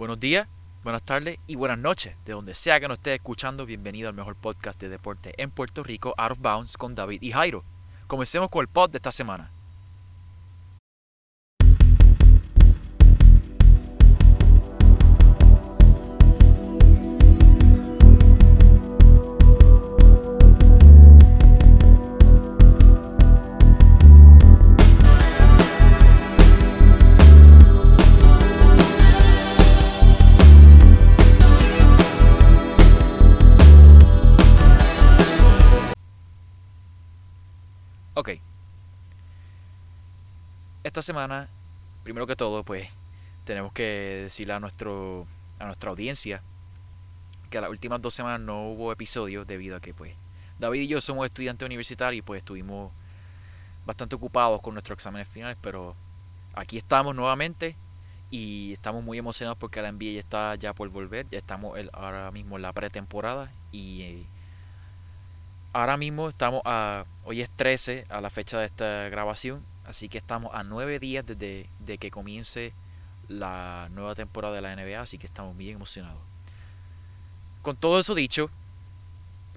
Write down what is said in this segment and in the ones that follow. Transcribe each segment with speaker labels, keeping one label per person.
Speaker 1: Buenos días, buenas tardes y buenas noches. De donde sea que nos esté escuchando, bienvenido al mejor podcast de deporte en Puerto Rico, Out of Bounds, con David y Jairo. Comencemos con el pod de esta semana. Esta semana, primero que todo, pues tenemos que decirle a nuestro a nuestra audiencia que las últimas dos semanas no hubo episodios debido a que pues David y yo somos estudiantes universitarios y pues estuvimos bastante ocupados con nuestros exámenes finales, pero aquí estamos nuevamente y estamos muy emocionados porque la NBA ya está ya por volver, ya estamos ahora mismo en la pretemporada y eh, ahora mismo estamos a, hoy es 13 a la fecha de esta grabación, así que estamos a 9 días desde de que comience la nueva temporada de la NBA, así que estamos bien emocionados. Con todo eso dicho,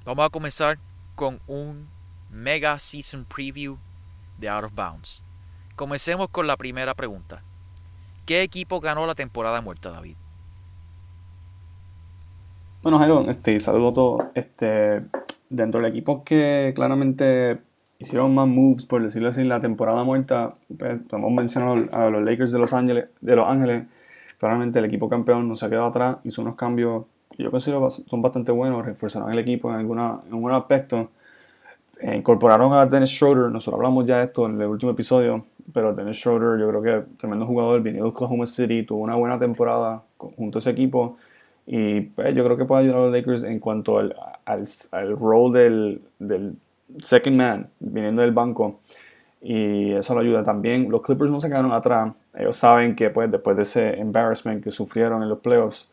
Speaker 1: vamos a comenzar con un mega season preview de Out of Bounds. Comencemos con la primera pregunta. ¿Qué equipo ganó la temporada muerta, David?
Speaker 2: Bueno, Jairo, este, saludo a todos. Este, dentro del equipo que claramente hicieron más moves, por decirlo así, en la temporada muerta, pues, hemos mencionado a los Lakers de Los Ángeles, de Los Ángeles. Claramente el equipo campeón no se ha quedado atrás, hizo unos cambios que yo considero son bastante buenos, reforzaron el equipo en, alguna, en algún aspecto. Eh, incorporaron a Dennis Schroeder, nosotros hablamos ya de esto en el último episodio, pero Dennis Schroeder yo creo que tremendo jugador, vino de Oklahoma City, tuvo una buena temporada junto a ese equipo y pues, yo creo que puede ayudar a los Lakers en cuanto al, al, al rol del, del, second man, viniendo del banco. Y eso lo ayuda también. Los Clippers no se quedaron atrás. Ellos saben que pues, después de ese embarrassment que sufrieron en los playoffs,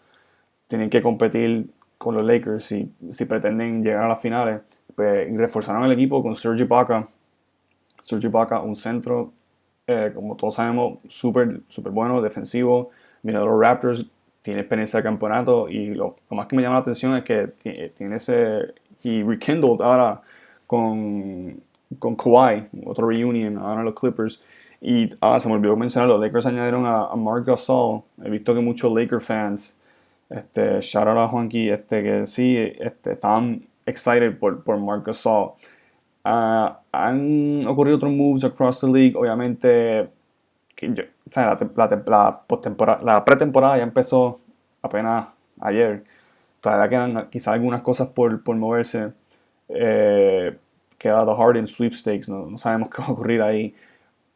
Speaker 2: tienen que competir con los Lakers si, si pretenden llegar a las finales. Pues, reforzaron el equipo con Sergi Baca. Sergi Baca, un centro, eh, como todos sabemos, súper super bueno, defensivo. De los Raptors, tiene experiencia de campeonato y lo, más que me llama la atención es que tiene ese y rekindled ahora con, con Kawhi, otro reunion ahora los Clippers. Y ah, se me olvidó mencionar, los Lakers añadieron a, Mark Gasol. He visto que muchos Lakers fans, este, shout out a Juanqui, este, que sí, este, estaban excited por, por Mark Gasol. Ah, han ocurrido otros moves across the league, obviamente la, la, la pretemporada ya empezó apenas ayer. Todavía quedan quizás algunas cosas por, por moverse. Eh, queda The Harden Sweepstakes, no, no, sabemos qué va a ocurrir ahí.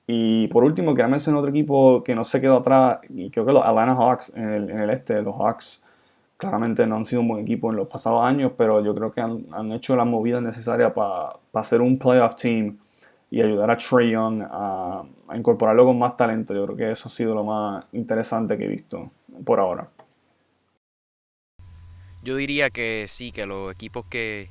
Speaker 2: Y por último, quería mencionar otro equipo que no se quedó atrás, y creo que los Atlanta Hawks en el, en el este. Los Hawks claramente no han sido un buen equipo en los pasados años, pero yo creo que han, han hecho la movida necesaria para ser un playoff team y ayudar a Trey Young a, incorporarlo con más talento. Yo creo que eso ha sido lo más interesante que he visto por ahora.
Speaker 1: Yo diría que sí, que los equipos que,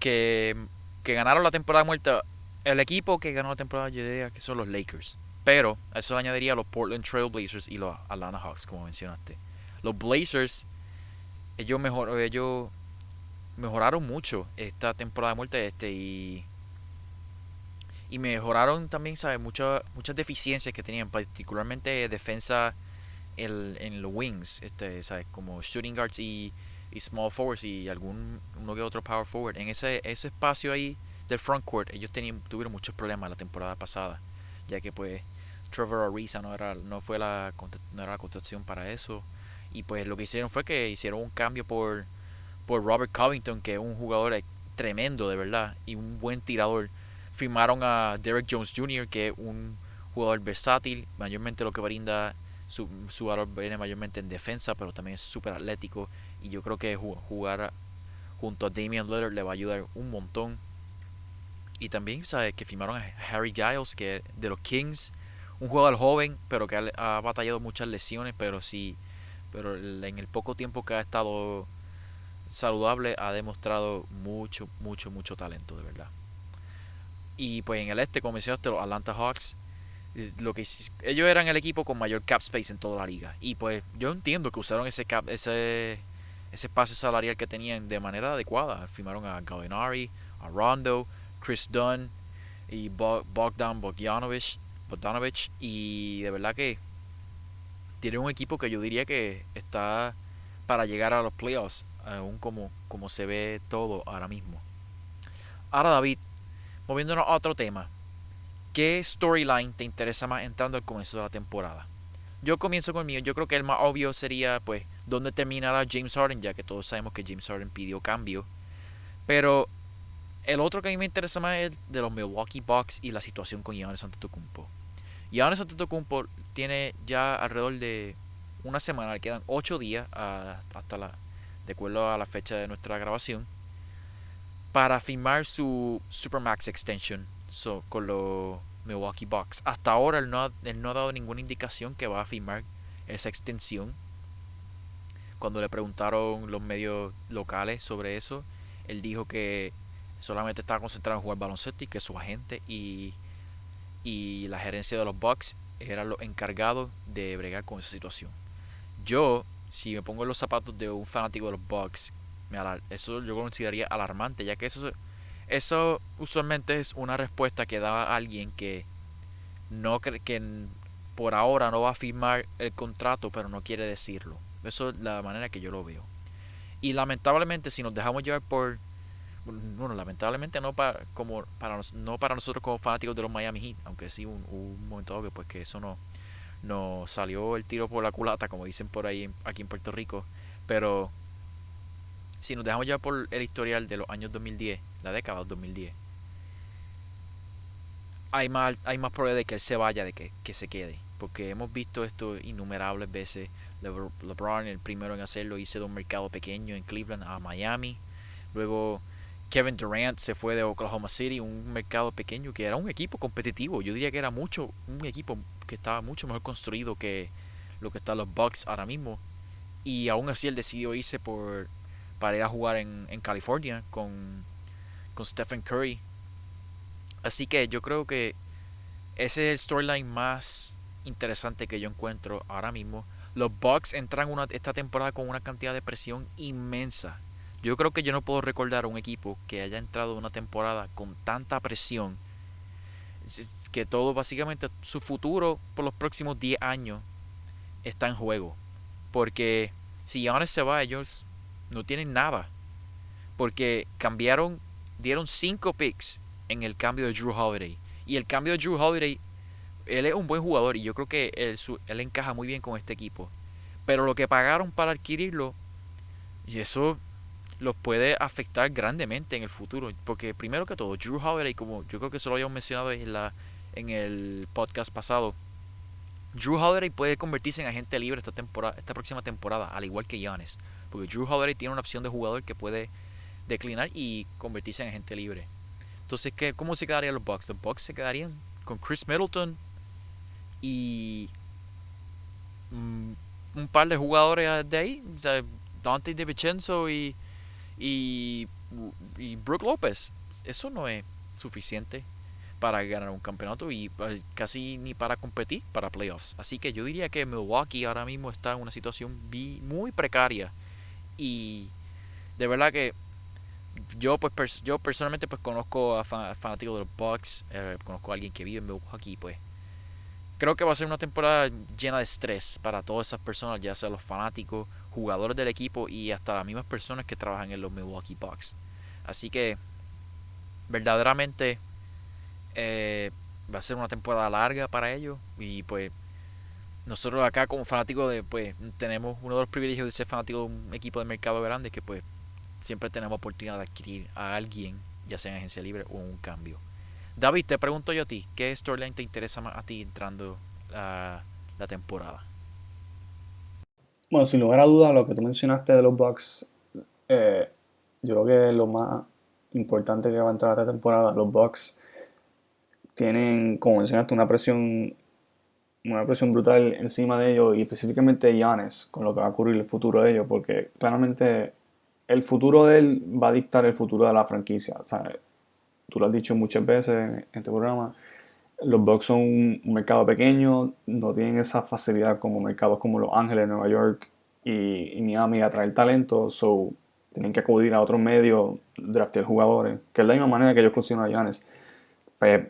Speaker 1: que, ganaron la temporada muerta, el equipo que ganó la temporada, yo diría que son los Lakers. Pero a eso añadiría los Portland Trail Blazers y los Atlanta Hawks, como mencionaste. Los Blazers, ellos, mejor, ellos mejoraron mucho esta temporada de muerte este y y mejoraron también, ¿sabes? Muchas, muchas deficiencias que tenían, particularmente defensa en, en los wings, este, ¿sabes? Como shooting guards y, small forwards y algún uno que otro power forward. En ese, ese espacio ahí del front court, ellos tenían, tuvieron muchos problemas la temporada pasada, ya que pues Trevor Ariza no era, no fue la, no era la construcción para eso. Y pues lo que hicieron fue que hicieron un cambio por, por Robert Covington, que es un jugador tremendo de verdad y un buen tirador firmaron a Derek Jones Jr., que es un jugador versátil, mayormente lo que brinda su, su valor viene mayormente en defensa, pero también es súper atlético y yo creo que jugar junto a Damian Lillard le va a ayudar un montón. Y también, ¿sabes? Que firmaron a Harry Giles, que de los Kings, un jugador joven, pero que ha, batallado muchas lesiones, pero sí, pero en el poco tiempo que ha estado saludable ha demostrado mucho, mucho, mucho talento, de verdad. Y pues en el este, como mencionaste, los Atlanta Hawks eh, lo que ellos eran el equipo con mayor cap space en toda la liga y pues yo entiendo que usaron ese cap ese ese espacio salarial que tenían de manera adecuada firmaron a Gallinari a Rondo Chris Dunn y Bogdan Bogdanovic Bogdanovich y de verdad que tiene un equipo que yo diría que está para llegar a los playoffs aún como como se ve todo ahora mismo ahora David moviéndonos a otro tema ¿Qué storyline te interesa más entrando al comienzo de la temporada? Yo comienzo con el mío. Yo creo que el más obvio sería, pues, dónde terminará James Harden, ya que todos sabemos que James Harden pidió cambio. Pero el otro que a mí me interesa más es de los Milwaukee Bucks y la situación con Giannis Antetokounmpo. Giannis Antetokounmpo tiene ya alrededor de una semana, le quedan ocho días hasta la, de acuerdo a la fecha de nuestra grabación, para firmar su Supermax Extension con los Milwaukee Bucks. Hasta ahora él no, ha, no ha dado ninguna indicación que va a firmar esa extensión. Cuando le preguntaron los medios locales sobre eso, él dijo que solamente estaba concentrado en jugar baloncesto y que su agente y, y la gerencia de los Bucks eran los encargados de bregar con esa situación. Yo, si me pongo en los zapatos de un fanático de los Bucks, eso yo consideraría alarmante, ya que eso eso usualmente es una respuesta que da alguien que no cree que por ahora no va a firmar el contrato, pero no quiere decirlo. Eso es la manera que yo lo veo. Y lamentablemente si nos dejamos llevar por bueno, lamentablemente no para como para no para nosotros como fanáticos de los Miami Heat, aunque sí un, un momento obvio pues que eso no nos salió el tiro por la culata, como dicen por ahí aquí en Puerto Rico, pero si nos dejamos llevar por el historial de los años 2010, la década 2010, hay más, hay más probabilidad de que él se vaya de que, se quede. Porque hemos visto esto innumerables veces. LeBron, el primero en hacerlo, hizo de un mercado pequeño en Cleveland a Miami. Luego Kevin Durant se fue de Oklahoma City, un mercado pequeño que era un equipo competitivo. Yo diría que era mucho, un equipo que estaba mucho mejor construido que lo que están los Bucks ahora mismo. Y aún así él decidió irse por para ir a jugar en, California con, con Stephen Curry. Así que yo creo que ese es el storyline más interesante que yo encuentro ahora mismo. Los Bucks entran una, esta temporada con una cantidad de presión inmensa. Yo creo que yo no puedo recordar un equipo que haya entrado una temporada con tanta presión. Que todo, básicamente, su futuro por los próximos 10 años está en juego. Porque si Giannis se va, ellos no tienen nada. Porque cambiaron, dieron 5 picks en el cambio de Drew Holiday. Y el cambio de Drew Holiday, él es un buen jugador y yo creo que él, él encaja muy bien con este equipo. Pero lo que pagaron para adquirirlo, y eso los puede afectar grandemente en el futuro. Porque primero que todo, Drew Holiday, como yo creo que se lo habíamos mencionado en, la, en el podcast pasado, Drew Holiday puede convertirse en agente libre esta, temporada, esta próxima temporada, al igual que Giannis. Porque Drew Holiday tiene una opción de jugador que puede declinar y convertirse en agente libre. Entonces, ¿qué, ¿cómo se quedarían los Bucks? Los Bucks se quedarían con Chris Middleton y mm, un par de jugadores de ahí. O sea, Dante DiVincenzo y, y, y Brook López. Eso no es suficiente para ganar un campeonato y pues, casi ni para competir para playoffs. Así que yo diría que Milwaukee ahora mismo está en una situación muy precaria y de verdad que yo pues yo personalmente pues conozco a fanáticos de los Bucks, eh, conozco a alguien que vive en Milwaukee, pues creo que va a ser una temporada llena de estrés para todas esas personas, ya sea los fanáticos, jugadores del equipo y hasta las mismas personas que trabajan en los Milwaukee Bucks. Así que verdaderamente eh, va a ser una temporada larga para ellos y pues nosotros acá como fanáticos de, pues, tenemos uno de los privilegios de ser fanático de un equipo de mercado grande que pues siempre tenemos oportunidad de adquirir a alguien, ya sea en agencia libre o un cambio. David, te pregunto yo a ti, ¿qué storyline te interesa más a ti entrando la temporada?
Speaker 2: Bueno, sin lugar a dudas, lo que tú mencionaste de los Bucks, eh, yo creo que lo más importante que va a entrar esta temporada, los Bucks tienen, como mencionaste, una presión una presión brutal encima de ellos y específicamente Giannis con lo que va a ocurrir el futuro de ellos, porque claramente el futuro de él va a dictar el futuro de la franquicia. Tú lo has dicho muchas veces en este programa, los Bucks son un mercado pequeño, no tienen esa facilidad como mercados como Los Ángeles, Nueva York y, Miami a traer talento, so tienen que acudir a otros medios, draftear jugadores, que es la misma manera que ellos funcionan a Giannis. Pues,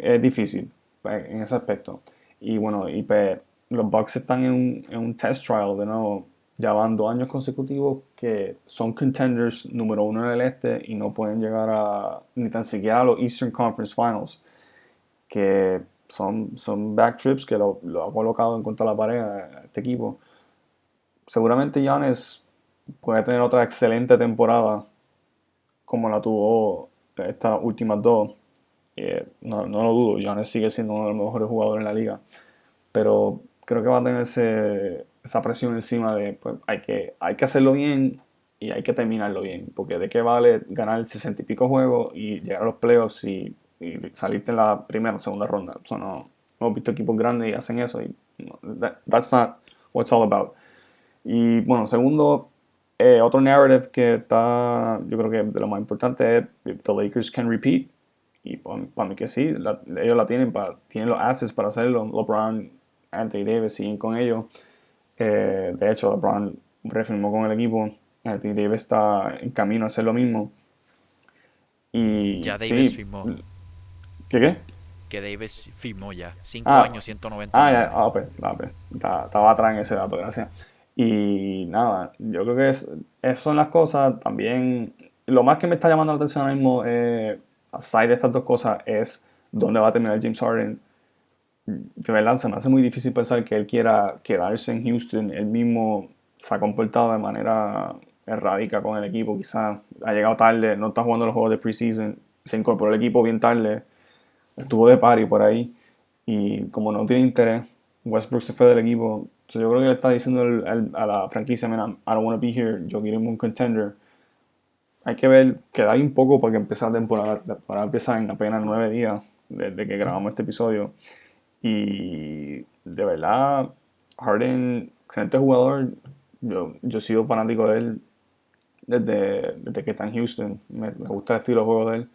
Speaker 2: es difícil pues, en ese aspecto. Y bueno, y pues, los Bucks están en un, en un test trial de nuevo ya van dos años consecutivos que son contenders número uno en el este y no pueden llegar a ni tan siquiera a los Eastern Conference Finals, que son, son back trips que lo, ha colocado en contra de la pared a este equipo. Seguramente Giannis puede tener otra excelente temporada como la tuvo estas últimas dos. Eh, no, no, lo dudo, Giannis sigue siendo uno de los mejores jugadores en la liga, pero creo que va a tener ese, esa presión encima de pues, hay, que, hay que hacerlo bien y hay que terminarlo bien. Porque de qué vale ganar 60 y pico juegos y llegar a los playoffs y, salirte en la primera o segunda ronda. Eso no, hemos visto equipos grandes y hacen eso y that's not what it's all about. Y bueno, segundo, eh, otro narrative que está, yo creo que de lo más importante es if the Lakers can repeat. Y para, mí que sí, ellos la tienen, para, tienen los assets para hacerlo. LeBron, Anthony Davis siguen con ellos. Eh, de hecho, LeBron refirmó con el equipo. Anthony Davis está en camino a hacer lo mismo. Y,
Speaker 1: ya Davis firmó.
Speaker 2: ¿Qué qué?
Speaker 1: Que Davis firmó ya. 5 ah, años, 190.
Speaker 2: Ah, ya, ah, pues, ah, pues, estaba atrás en ese dato, gracias. Y nada, yo creo que es, esas son las cosas. También, lo más que me está llamando la atención ahora mismo, eh, aside de estas dos cosas, es dónde va a terminar James Harden de verdad se me hace muy difícil pensar que él quiera quedarse en Houston. Él mismo se ha comportado de manera errática con el equipo. Quizás ha llegado tarde, no está jugando los juegos de preseason. Se incorporó al equipo bien tarde. Estuvo de party por ahí. Y como no tiene interés, Westbrook se fue del equipo. yo creo que le está diciendo a la franquicia: I don't want to be here. Yo quiero un contender. Hay que ver, queda ahí un poco para que empiece la temporada. Temporada empieza en apenas nueve días desde que grabamos este episodio. Y de verdad, Harden, excelente jugador. Yo, yo he sido fanático de él desde, desde que está en Houston. Me, gusta el estilo de juego de él.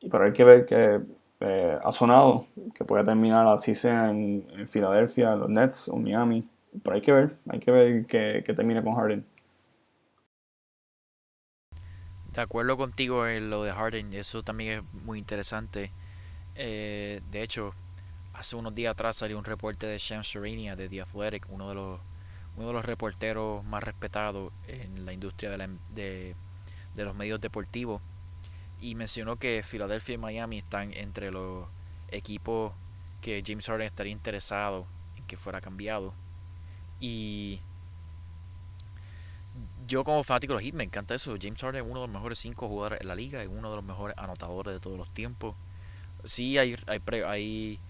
Speaker 2: Y pero hay que ver que eh, ha sonado que puede terminar así sea en, Filadelfia, los Nets o Miami. Pero hay que ver, hay que ver que, que termine con Harden.
Speaker 1: De acuerdo contigo en lo de Harden, eso también es muy interesante. Eh, de hecho, hace unos días atrás salió un reporte de Shams Serenia de The Athletic, uno de los uno de los reporteros más respetados en la industria de, de, los medios deportivos y mencionó que Filadelfia y Miami están entre los equipos que James Harden estaría interesado en que fuera cambiado y yo como fanático de los Heat me encanta eso. James Harden es uno de los mejores cinco jugadores en la liga, es uno de los mejores anotadores de todos los tiempos. Sí hay, hay, hay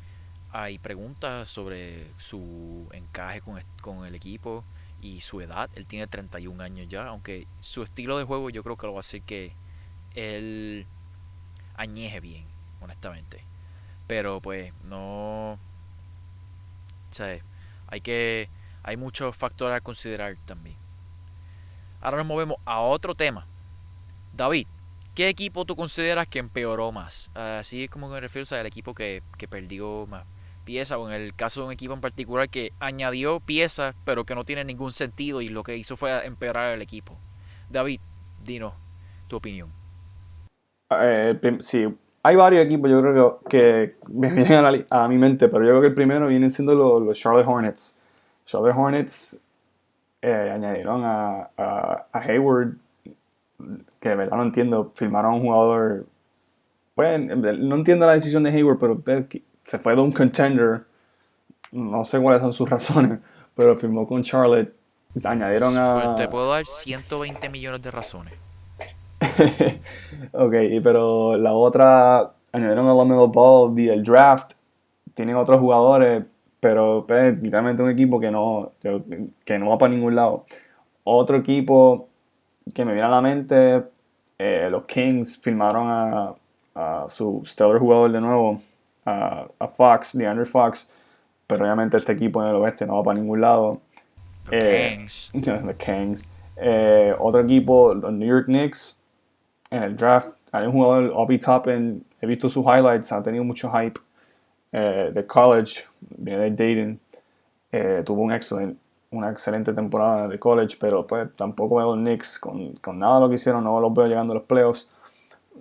Speaker 1: hay preguntas sobre su encaje con, el equipo y su edad. Él tiene 31 años ya, aunque su estilo de juego yo creo que lo va a hacer que él añeje bien, honestamente. Pero pues no... ¿sabes? Hay que... Hay muchos factores a considerar también. Ahora nos movemos a otro tema. David, ¿qué equipo tú consideras que empeoró más? Así como me refiero al equipo que, que perdió más pieza o en el caso de un equipo en particular que añadió piezas pero que no tiene ningún sentido y lo que hizo fue empeorar el equipo. David, dinos tu opinión.
Speaker 2: Eh, sí, hay varios equipos yo creo que, me vienen a, mi mente, pero yo creo que el primero viene siendo los, Charlotte Hornets. Charlotte Hornets eh, añadieron a, Hayward, que de verdad no entiendo, firmaron a un jugador... Bueno, no entiendo la decisión de Hayward, pero se fue de un contender. No sé cuáles son sus razones, pero firmó con Charlotte. Añadieron a.
Speaker 1: Te puedo dar 120 millones de razones.
Speaker 2: ok, pero la otra. Añadieron a Lamelo Ball vía el draft. Tienen otros jugadores, pero pues, literalmente un equipo que no, que, no va para ningún lado. Otro equipo que me viene a la mente, eh, los Kings firmaron a, a su stellar jugador de nuevo, a, a Fox, DeAndre Fox, pero obviamente este equipo en el oeste no va para ningún lado.
Speaker 1: The eh, Kings.
Speaker 2: Kings. Eh, otro equipo, los New York Knicks, en el draft, hay un jugador, Obi Toppin, he visto sus highlights, ha tenido mucho hype. eh, de college, viene de Dayton, eh, tuvo un excelente, una excelente temporada de college, pero pues tampoco veo los Knicks con, con, nada de lo que hicieron, no los veo llegando a los playoffs.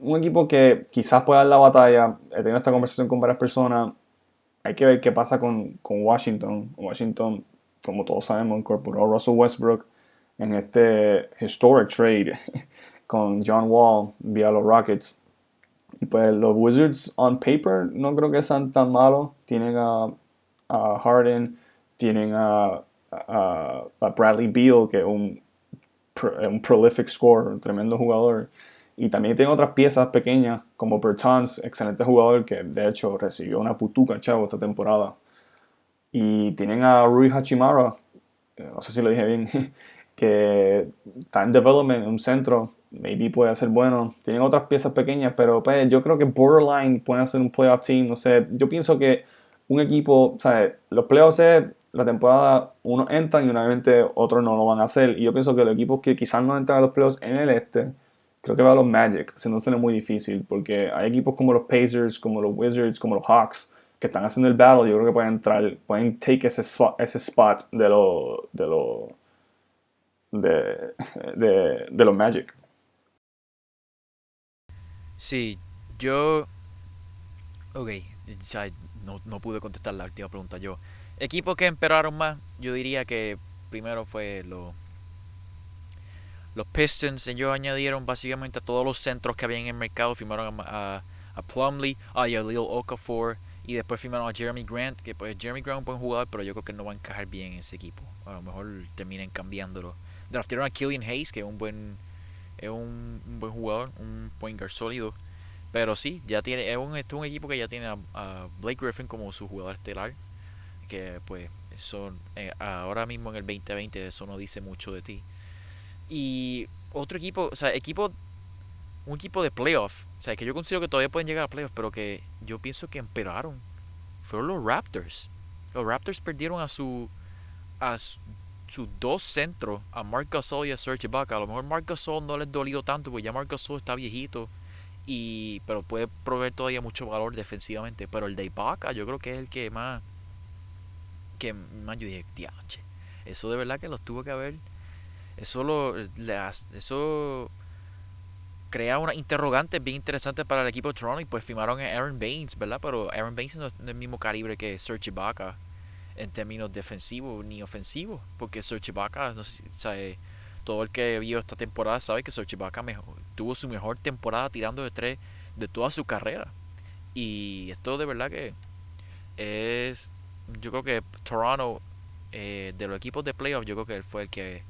Speaker 2: Un equipo que quizás pueda dar la batalla, he tenido esta conversación con varias personas, hay que ver qué pasa con, con Washington. Washington, como todos sabemos, incorporó a Russell Westbrook en este historic trade con John Wall vía los Rockets. Y pues los Wizards on paper no creo que sean tan malos. Tienen a, a Harden, tienen a, a, Bradley Beal, que es un, un prolific scorer, un tremendo jugador. Y también tienen otras piezas pequeñas, como Bertans, excelente jugador, que de hecho recibió una putuca, esta temporada. Y tienen a Rui Hachimara, no sé si lo dije bien, que está en development, en un centro, maybe puede ser bueno. Tienen otras piezas pequeñas, pero pues, yo creo que borderline pueden hacer un playoff team. No sé, yo pienso que un equipo, ¿sabes? Los playoffs es la temporada, unos entran y obviamente otros no lo van a hacer. Y yo pienso que los equipos que quizás no entran a los playoffs en el este, creo que va a los Magic, se es muy difícil, porque hay equipos como los Pacers, como los Wizards, como los Hawks, que están haciendo el battle, yo creo que pueden entrar, pueden take ese spot, ese spot de los de los de los Magic.
Speaker 1: Sí, yo. Ok, no, no, pude contestar la última pregunta yo. Equipos que empeoraron más, yo diría que primero fue los. Los Pistons, ellos añadieron básicamente a todos los centros que había en el mercado. Firmaron a, a, Plumlee, a Lil Okafor y después firmaron a Jeremy Grant. Que pues Jeremy Grant es un buen jugador, pero yo creo que no va a encajar bien en ese equipo. A lo mejor terminen cambiándolo. Draftaron a Killian Hayes, que es un buen es un, buen jugador, un point guard sólido. Pero sí, ya tiene, es un, este equipo que ya tiene a, Blake Griffin como su jugador estelar. Que pues eso eh, ahora mismo en el 2020 eso no dice mucho de ti. Y otro equipo, o sea, equipo, un equipo de playoff, o sea, que yo considero que todavía pueden llegar a playoff, pero que yo pienso que empeoraron. Fueron los Raptors. Los Raptors perdieron a su, a su, sus dos centros, a Mark Gasol y a Serge Ibaka. A lo mejor Mark Gasol no les dolió tanto porque ya Mark Gasol está viejito, y, pero puede proveer todavía mucho valor defensivamente. Pero el de Ibaka yo creo que es el que más, que más yo dije, eso de verdad que los tuvo que haber. Eso lo, eso crea una interrogante bien interesante para el equipo de Toronto y pues firmaron a Aaron Baines, ¿verdad? Pero Aaron Baines no es del mismo calibre que Serge Ibaka en términos defensivos ni ofensivos, porque Serge Ibaka, no sé, todo el que vio esta temporada sabe que Serge Ibaka tuvo su mejor temporada tirando de tres de toda su carrera. Y esto de verdad que es, yo creo que Toronto, eh, de los equipos de playoff, yo creo que él fue el que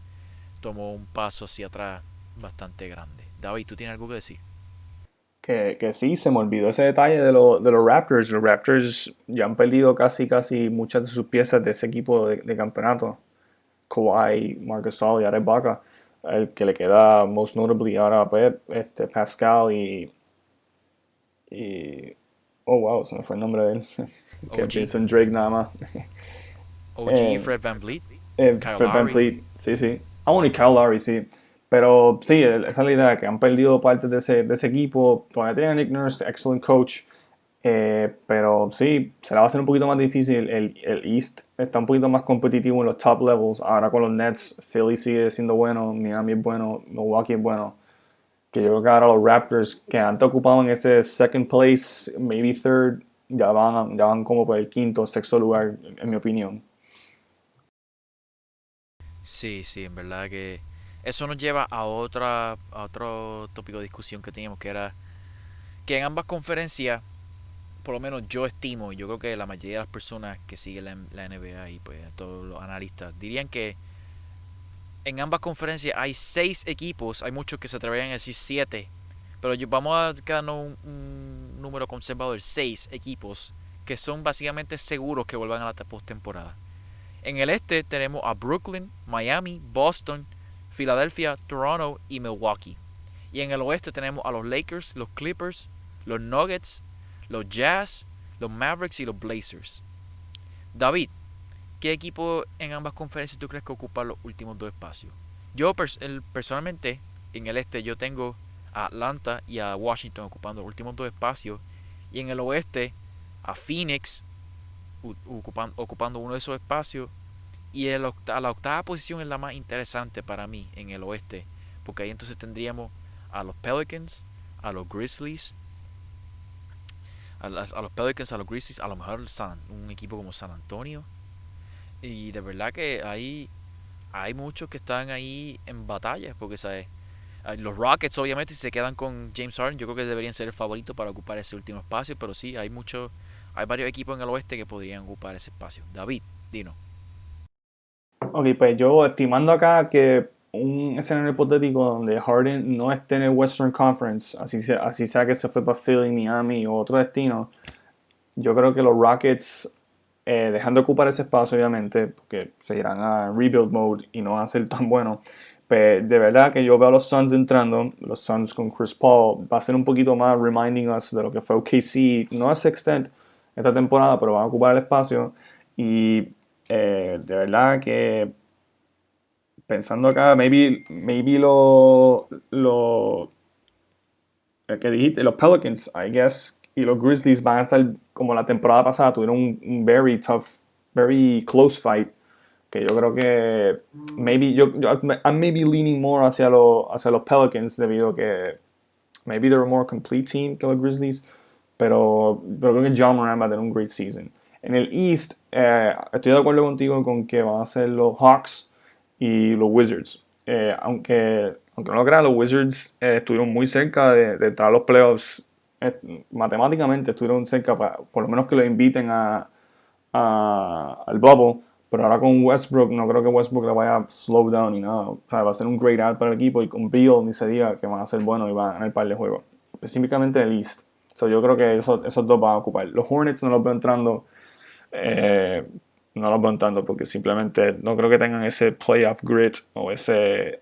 Speaker 1: tomó un paso hacia atrás bastante grande. David, ¿tú tienes algo que decir?
Speaker 2: que, que, sí, se me olvidó ese detalle de, lo, de, los Raptors. Los Raptors ya han perdido casi, casi muchas de sus piezas de ese equipo de, de campeonato. Kawhi, Marcus Gasol y Arebaca. El que le queda most notably ahora pues, este, Pascal y, y... Oh, wow, se me fue el nombre de él. que Jason Drake nada más.
Speaker 1: OG, eh, Fred Van Vliet.
Speaker 2: Eh, Fred Van Vliet, sí, sí. Ah, bueno, y Kyle Lowry, sí. Pero sí, esa es la idea, que han perdido parte de ese, de ese equipo. Todavía tienen Nick Nurse, excellent coach. Eh, pero sí, se la va a hacer un poquito más difícil. El, el, East está un poquito más competitivo en los top levels. Ahora con los Nets, Philly sigue siendo bueno, Miami es bueno, Milwaukee es bueno. Que yo creo que ahora los Raptors, que antes ocupaban ese second place, maybe third, ya van, ya van como por el quinto o sexto lugar, en mi opinión.
Speaker 1: Sí, sí, en verdad que eso nos lleva a, otra, a otro tópico de discusión que teníamos, que era que en ambas conferencias, por lo menos yo estimo, y yo creo que la mayoría de las personas que siguen la, NBA y pues todos los analistas, dirían que en ambas conferencias hay seis equipos, hay muchos que se atreverían a decir siete, pero vamos a quedarnos un, un número conservador, seis equipos que son básicamente seguros que vuelvan a la postemporada. En el este tenemos a Brooklyn, Miami, Boston, Filadelfia, Toronto y Milwaukee. Y en el oeste tenemos a los Lakers, los Clippers, los Nuggets, los Jazz, los Mavericks y los Blazers. David, ¿qué equipo en ambas conferencias tú crees que ocupa los últimos dos espacios? Yo personalmente, en el este yo tengo a Atlanta y a Washington ocupando los últimos dos espacios. Y en el oeste a Phoenix, ocupando, ocupando uno de esos espacios. Y el a la octava posición es la más interesante para mí en el oeste, porque ahí entonces tendríamos a los Pelicans, a los Grizzlies, a, los Pelicans, a los Grizzlies, a lo mejor San, un equipo como San Antonio. Y de verdad que hay, hay muchos que están ahí en batalla, porque ¿sabes? Los Rockets, obviamente, si se quedan con James Harden, yo creo que deberían ser el favorito para ocupar ese último espacio. Pero sí, hay muchos, hay varios equipos en el oeste que podrían ocupar ese espacio. David, dino.
Speaker 2: Ok, pues yo estimando acá que un escenario hipotético donde Harden no esté en el Western Conference, así sea, así sea que se fue para Philly, Miami o otro destino, yo creo que los Rockets, eh, dejando de ocupar ese espacio, obviamente, porque se irán a rebuild mode y no van a ser tan buenos, pues de verdad que yo veo a los Suns entrando, los Suns con Chris Paul, va a ser un poquito más reminding us de lo que fue OKC, no a ese extent esta temporada, pero van a ocupar el espacio y eh, de verdad que pensando acá, maybe, maybe lo, lo que dijiste, los Pelicans, I guess, y los Grizzlies van a estar como la temporada pasada, tuvieron un, very tough, very close fight. Que yo creo que maybe yo, I'm maybe leaning more hacia, lo, hacia los Pelicans debido a que maybe they're a more complete team que los Grizzlies. Pero, creo que John Moran va a tener un great season. En el East, eh, estoy de acuerdo contigo con que van a ser los Hawks y los Wizards. Eh, aunque, aunque no lo crean, los Wizards eh, estuvieron muy cerca de, entrar a los playoffs. matemáticamente estuvieron cerca, para, por lo menos que lo inviten al bubble. Pero ahora con Westbrook, no creo que Westbrook le vaya a slow down ni nada. O sea, va a ser un great out para el equipo. Y con Bill ni se diga que van a ser buenos y van a ganar el par de juegos. Específicamente el East. So, yo creo que esos, esos dos van a ocupar. Los Hornets no los veo entrando. Eh, no los veo tanto porque simplemente no creo que tengan ese playoff grit o ese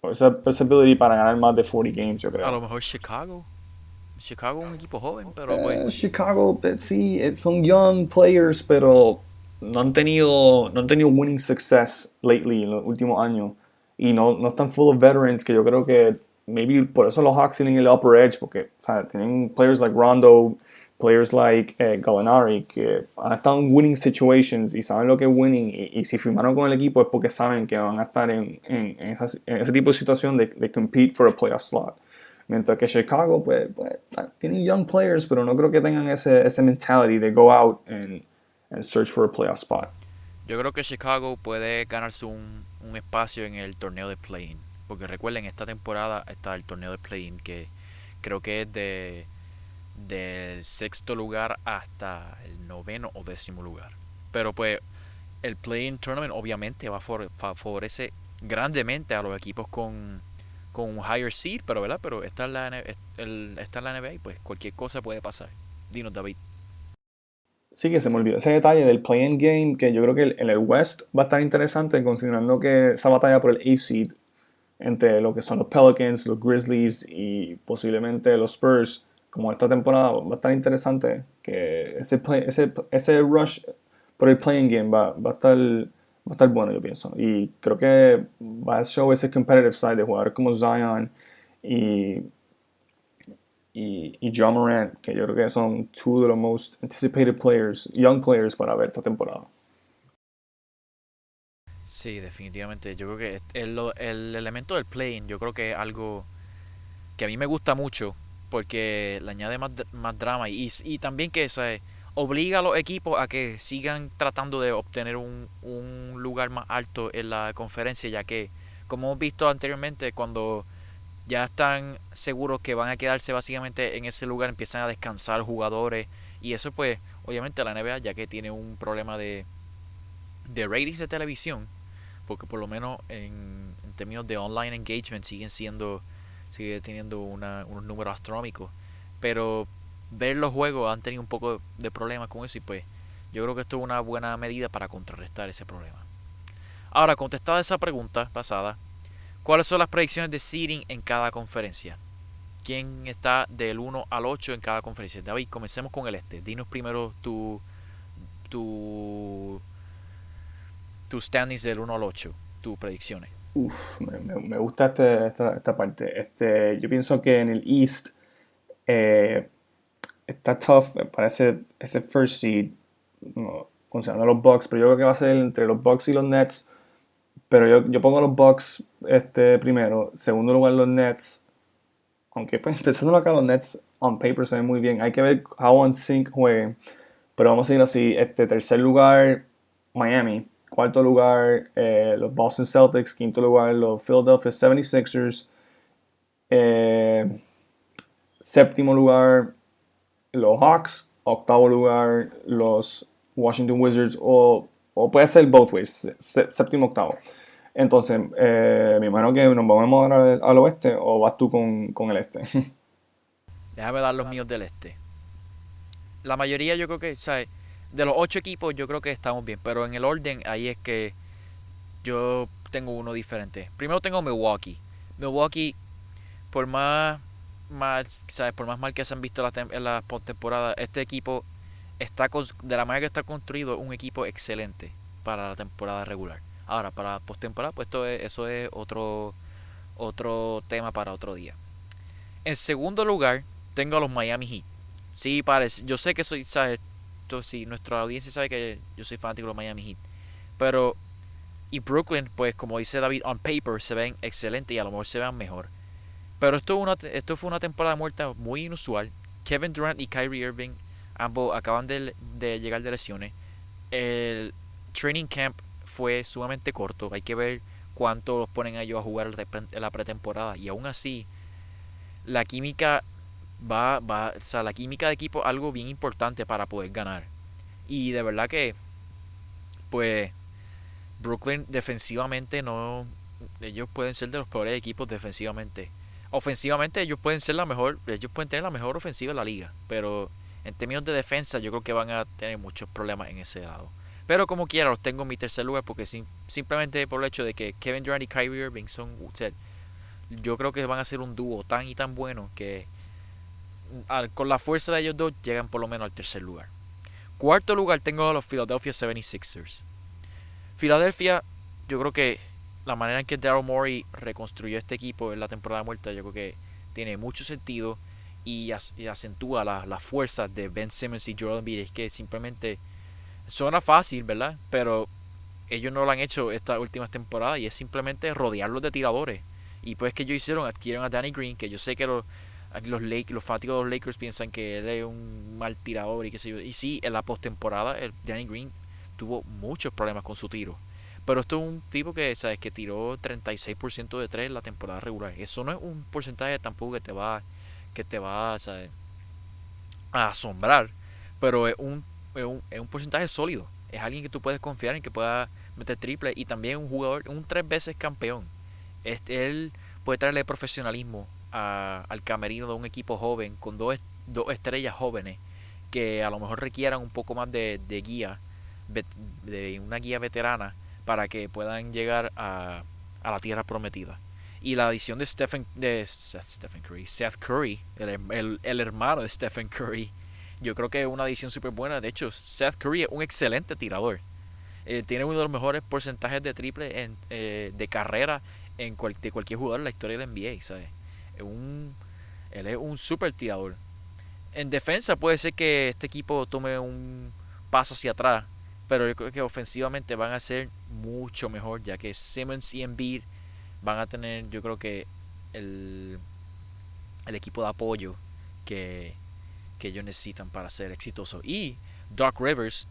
Speaker 2: o esa ability para ganar más de 40 games, yo creo.
Speaker 1: A lo mejor Chicago. Chicago es un equipo joven, pero pues...
Speaker 2: Chicago, eh, sí, eh, son young players, pero no han tenido no han tenido winning success lately en los últimos años y no, no están full of veterans que yo creo que maybe por eso los Hawks tienen el upper edge porque tienen players like Rondo players like eh, Gallinari que han estado en winning situations y saben lo que es winning y, si firmaron con el equipo es porque saben que van a estar en, ese tipo de situación de, de, compete for a playoff slot. Mientras que Chicago, pues, pues, tienen young players, pero no creo que tengan ese, ese mentality de go out and, and search for a playoff spot.
Speaker 1: Yo creo que Chicago puede ganarse un, un espacio en el torneo de play-in. Porque recuerden, esta temporada está el torneo de play-in que creo que es de del sexto lugar hasta el noveno o décimo lugar. Pero pues el Play-in Tournament obviamente va a favorecer grandemente a los equipos con, con un higher seed, pero ¿verdad? Pero está en, la, NBA y pues cualquier cosa puede pasar. Dinos, David.
Speaker 2: Sí, que se me olvidó ese detalle del play-in game, que yo creo que en el West va a estar interesante, considerando que esa batalla por el A seed entre lo que son los Pelicans, los Grizzlies y posiblemente los Spurs como esta temporada va a estar interesante, que ese, ese, ese rush por el playing game va, va, a estar, va a estar bueno, yo pienso. Y creo que va a show ese competitive side de jugar como Zion y, y, y John Morant, que yo creo que son two of the most anticipated players, young players para ver esta temporada.
Speaker 1: Sí, definitivamente. Yo creo que el, el elemento del playing, yo creo que es algo que a mí me gusta mucho porque le añade más, más drama y, y también que se obliga a los equipos a que sigan tratando de obtener un, un lugar más alto en la conferencia, ya que, como hemos visto anteriormente, cuando ya están seguros que van a quedarse básicamente en ese lugar, empiezan a descansar jugadores y eso pues obviamente la NBA ya que tiene un problema de, de ratings de televisión, porque por lo menos en, términos de online engagement siguen siendo sigue teniendo una, unos números astronómicos. Pero ver los juegos han tenido un poco de problemas con eso y pues yo creo que esto es una buena medida para contrarrestar ese problema. Ahora, contestada esa pregunta pasada, ¿cuáles son las predicciones de seeding en cada conferencia? ¿Quién está del 1 al 8 en cada conferencia? David, comencemos con el este. Dinos primero tu, tu, tus standings del 1 al 8, tus predicciones.
Speaker 2: Uf, me, gusta este, esta, parte. Este, yo pienso que en el East eh, está tough para ese, first seed. considerando los Bucks, pero yo creo que va a ser entre los Bucks y los Nets. Pero yo, yo pongo los Bucks este, primero, segundo lugar los Nets. Aunque pues empezando acá los Nets on paper se ven muy bien. Hay que ver how on sync jueguen. Pero vamos a ir así, este tercer lugar Miami, cuarto lugar eh, los Boston Celtics, quinto lugar los Philadelphia 76ers, eh, séptimo lugar los Hawks, octavo lugar los Washington Wizards o, puede ser both ways, séptimo, octavo. Entonces, eh, me imagino que nos vamos al, al oeste o vas tú con, con el este.
Speaker 1: Déjame dar los míos del este. La mayoría yo creo que, ¿sabes? De los ocho equipos yo creo que estamos bien, pero en el orden ahí es que yo tengo uno diferente. Primero tengo Milwaukee. Milwaukee, por más, ¿sabes? Por más mal que se han visto en la postemporada, este equipo está de la manera que está construido un equipo excelente para la temporada regular. Ahora, para postemporada, pues esto eso es otro, otro tema para otro día. En segundo lugar, tengo a los Miami Heat. Sí, parece. Yo sé que soy, ¿sabes? Sí, nuestra audiencia sabe que yo soy fanático de los Miami Heat. Pero, y Brooklyn, pues como dice David, on paper se ven excelentes y a lo mejor se vean mejor. Pero esto fue una temporada muerta muy inusual. Kevin Durant y Kyrie Irving ambos acaban de, de llegar de lesiones. El training camp fue sumamente corto. Hay que ver cuánto los ponen a ellos a jugar en la pretemporada. Y aún así, la química va, va, o sea, la química de equipo es algo bien importante para poder ganar. Y de verdad que, pues, Brooklyn defensivamente no, ellos pueden ser de los peores equipos defensivamente. Ofensivamente ellos pueden ser la mejor, ellos pueden tener la mejor ofensiva de la liga, pero en términos de defensa yo creo que van a tener muchos problemas en ese lado. Pero como quiera los tengo en mi tercer lugar porque simplemente por el hecho de que Kevin Durant y Kyrie Irving son, yo creo que van a ser un dúo tan y tan bueno que con la fuerza de ellos dos llegan por lo menos al tercer lugar. Cuarto lugar tengo a los Philadelphia 76ers. Philadelphia, yo creo que la manera en que Daryl Morey reconstruyó este equipo en la temporada muerta, yo creo que tiene mucho sentido y, acentúa las la fuerzas de Ben Simmons y Joel Embiid. Es que simplemente suena fácil, ¿verdad? Pero ellos no lo han hecho estas últimas temporadas y es simplemente rodearlos de tiradores. Y pues que ellos hicieron, adquirieron a Danny Green, que yo sé que los los, Lakers, los fanáticos de los Lakers piensan que él es un mal tirador y qué sé yo. Y sí, en la postemporada, Danny Green tuvo muchos problemas con su tiro. Pero esto es un tipo que, ¿sabes? Que tiró 36% de 3 en la temporada regular. Eso no es un porcentaje tampoco que te va, que te va a asombrar. Pero es un, es un, es un porcentaje sólido. Es alguien que tú puedes confiar en que pueda meter triple. Y también un jugador, un tres veces campeón. Este, él puede traerle profesionalismo al camerino de un equipo joven con dos, dos, estrellas jóvenes que a lo mejor requieran un poco más de, guía, de una guía veterana para que puedan llegar a, a la tierra prometida. Y la adición de Stephen, de Stephen Curry, Seth Curry, el, el, hermano de Stephen Curry, yo creo que es una adición súper buena. De hecho, Seth Curry es un excelente tirador. Eh, tiene uno de los mejores porcentajes de triple en, eh, de carrera en de cualquier jugador en la historia del NBA, ¿sabes? Un, él es un super tirador. En defensa puede ser que este equipo tome un paso hacia atrás, pero yo creo que ofensivamente van a ser mucho mejor, ya que Simmons y Embiid van a tener, yo creo que el, el equipo de apoyo que, que ellos necesitan para ser exitosos. Y Doc Rivers,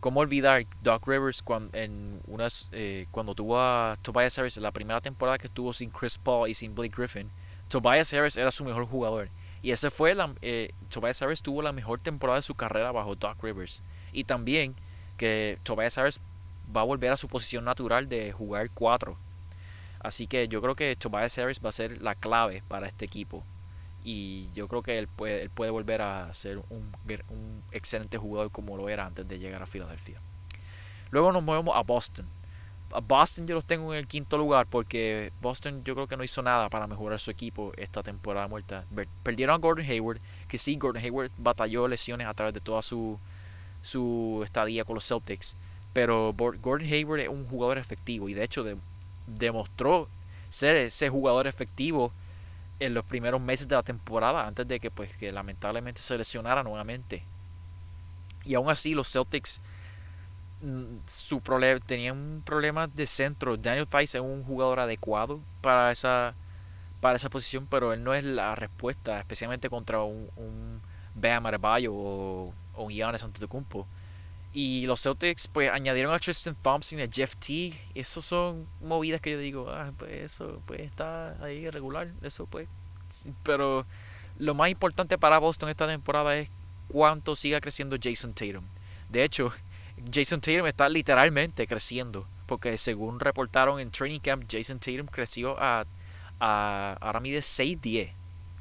Speaker 1: ¿cómo olvidar Doc Rivers cuando, en unas, eh, cuando tuvo a Tobias Harris en la primera temporada que estuvo sin Chris Paul y sin Blake Griffin? Tobias Harris era su mejor jugador. Y ese fue la, eh, Tobias Harris tuvo la mejor temporada de su carrera bajo Doc Rivers. Y también que Tobias Harris va a volver a su posición natural de jugar 4. Así que yo creo que Tobias Harris va a ser la clave para este equipo. Y yo creo que él puede, él puede volver a ser un, un excelente jugador como lo era antes de llegar a Filadelfia. Luego nos movemos a Boston. Boston yo los tengo en el quinto lugar porque Boston yo creo que no hizo nada para mejorar su equipo esta temporada muerta. Perdieron a Gordon Hayward, que sí, Gordon Hayward batalló lesiones a través de toda su, su estadía con los Celtics. Pero Gordon Hayward es un jugador efectivo y de hecho demostró ser ese jugador efectivo en los primeros meses de la temporada antes de que pues que lamentablemente se lesionara nuevamente. Y aún así los Celtics su problema tenía un problema de centro. Daniel Fice es un jugador adecuado para esa para esa posición, pero él no es la respuesta, especialmente contra un, un Bam o un Giannis Antetokounmpo. Y los Celtics pues añadieron a Tristan Thompson y a Jeff Teague. Esos son movidas que yo digo, ah, pues eso pues está ahí regular, eso pues. Pero lo más importante para Boston esta temporada es cuánto siga creciendo Jason Tatum. De hecho, Jason Tatum está literalmente creciendo. Porque según reportaron en Training Camp, Jason Tatum creció a, a ahora mide 6'10.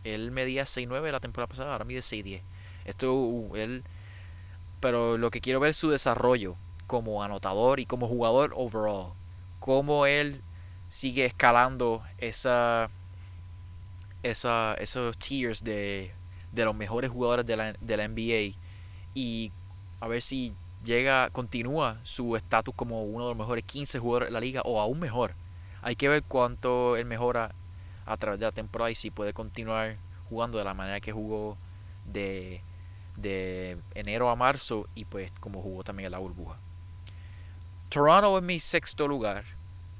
Speaker 1: Él medía 6'9 la temporada pasada, ahora mide 6'10. Esto, uh, él... Pero lo que quiero ver es su desarrollo como anotador y como jugador overall. Cómo él sigue escalando esa, esa, esos tiers de, de los mejores jugadores de la, de la NBA y a ver si llega, continúa su estatus como uno de los mejores 15 jugadores de la liga o aún mejor. Hay que ver cuánto él mejora a través de la temporada y si puede continuar jugando de la manera que jugó de, de enero a marzo y pues como jugó también en la burbuja. Toronto es mi sexto lugar.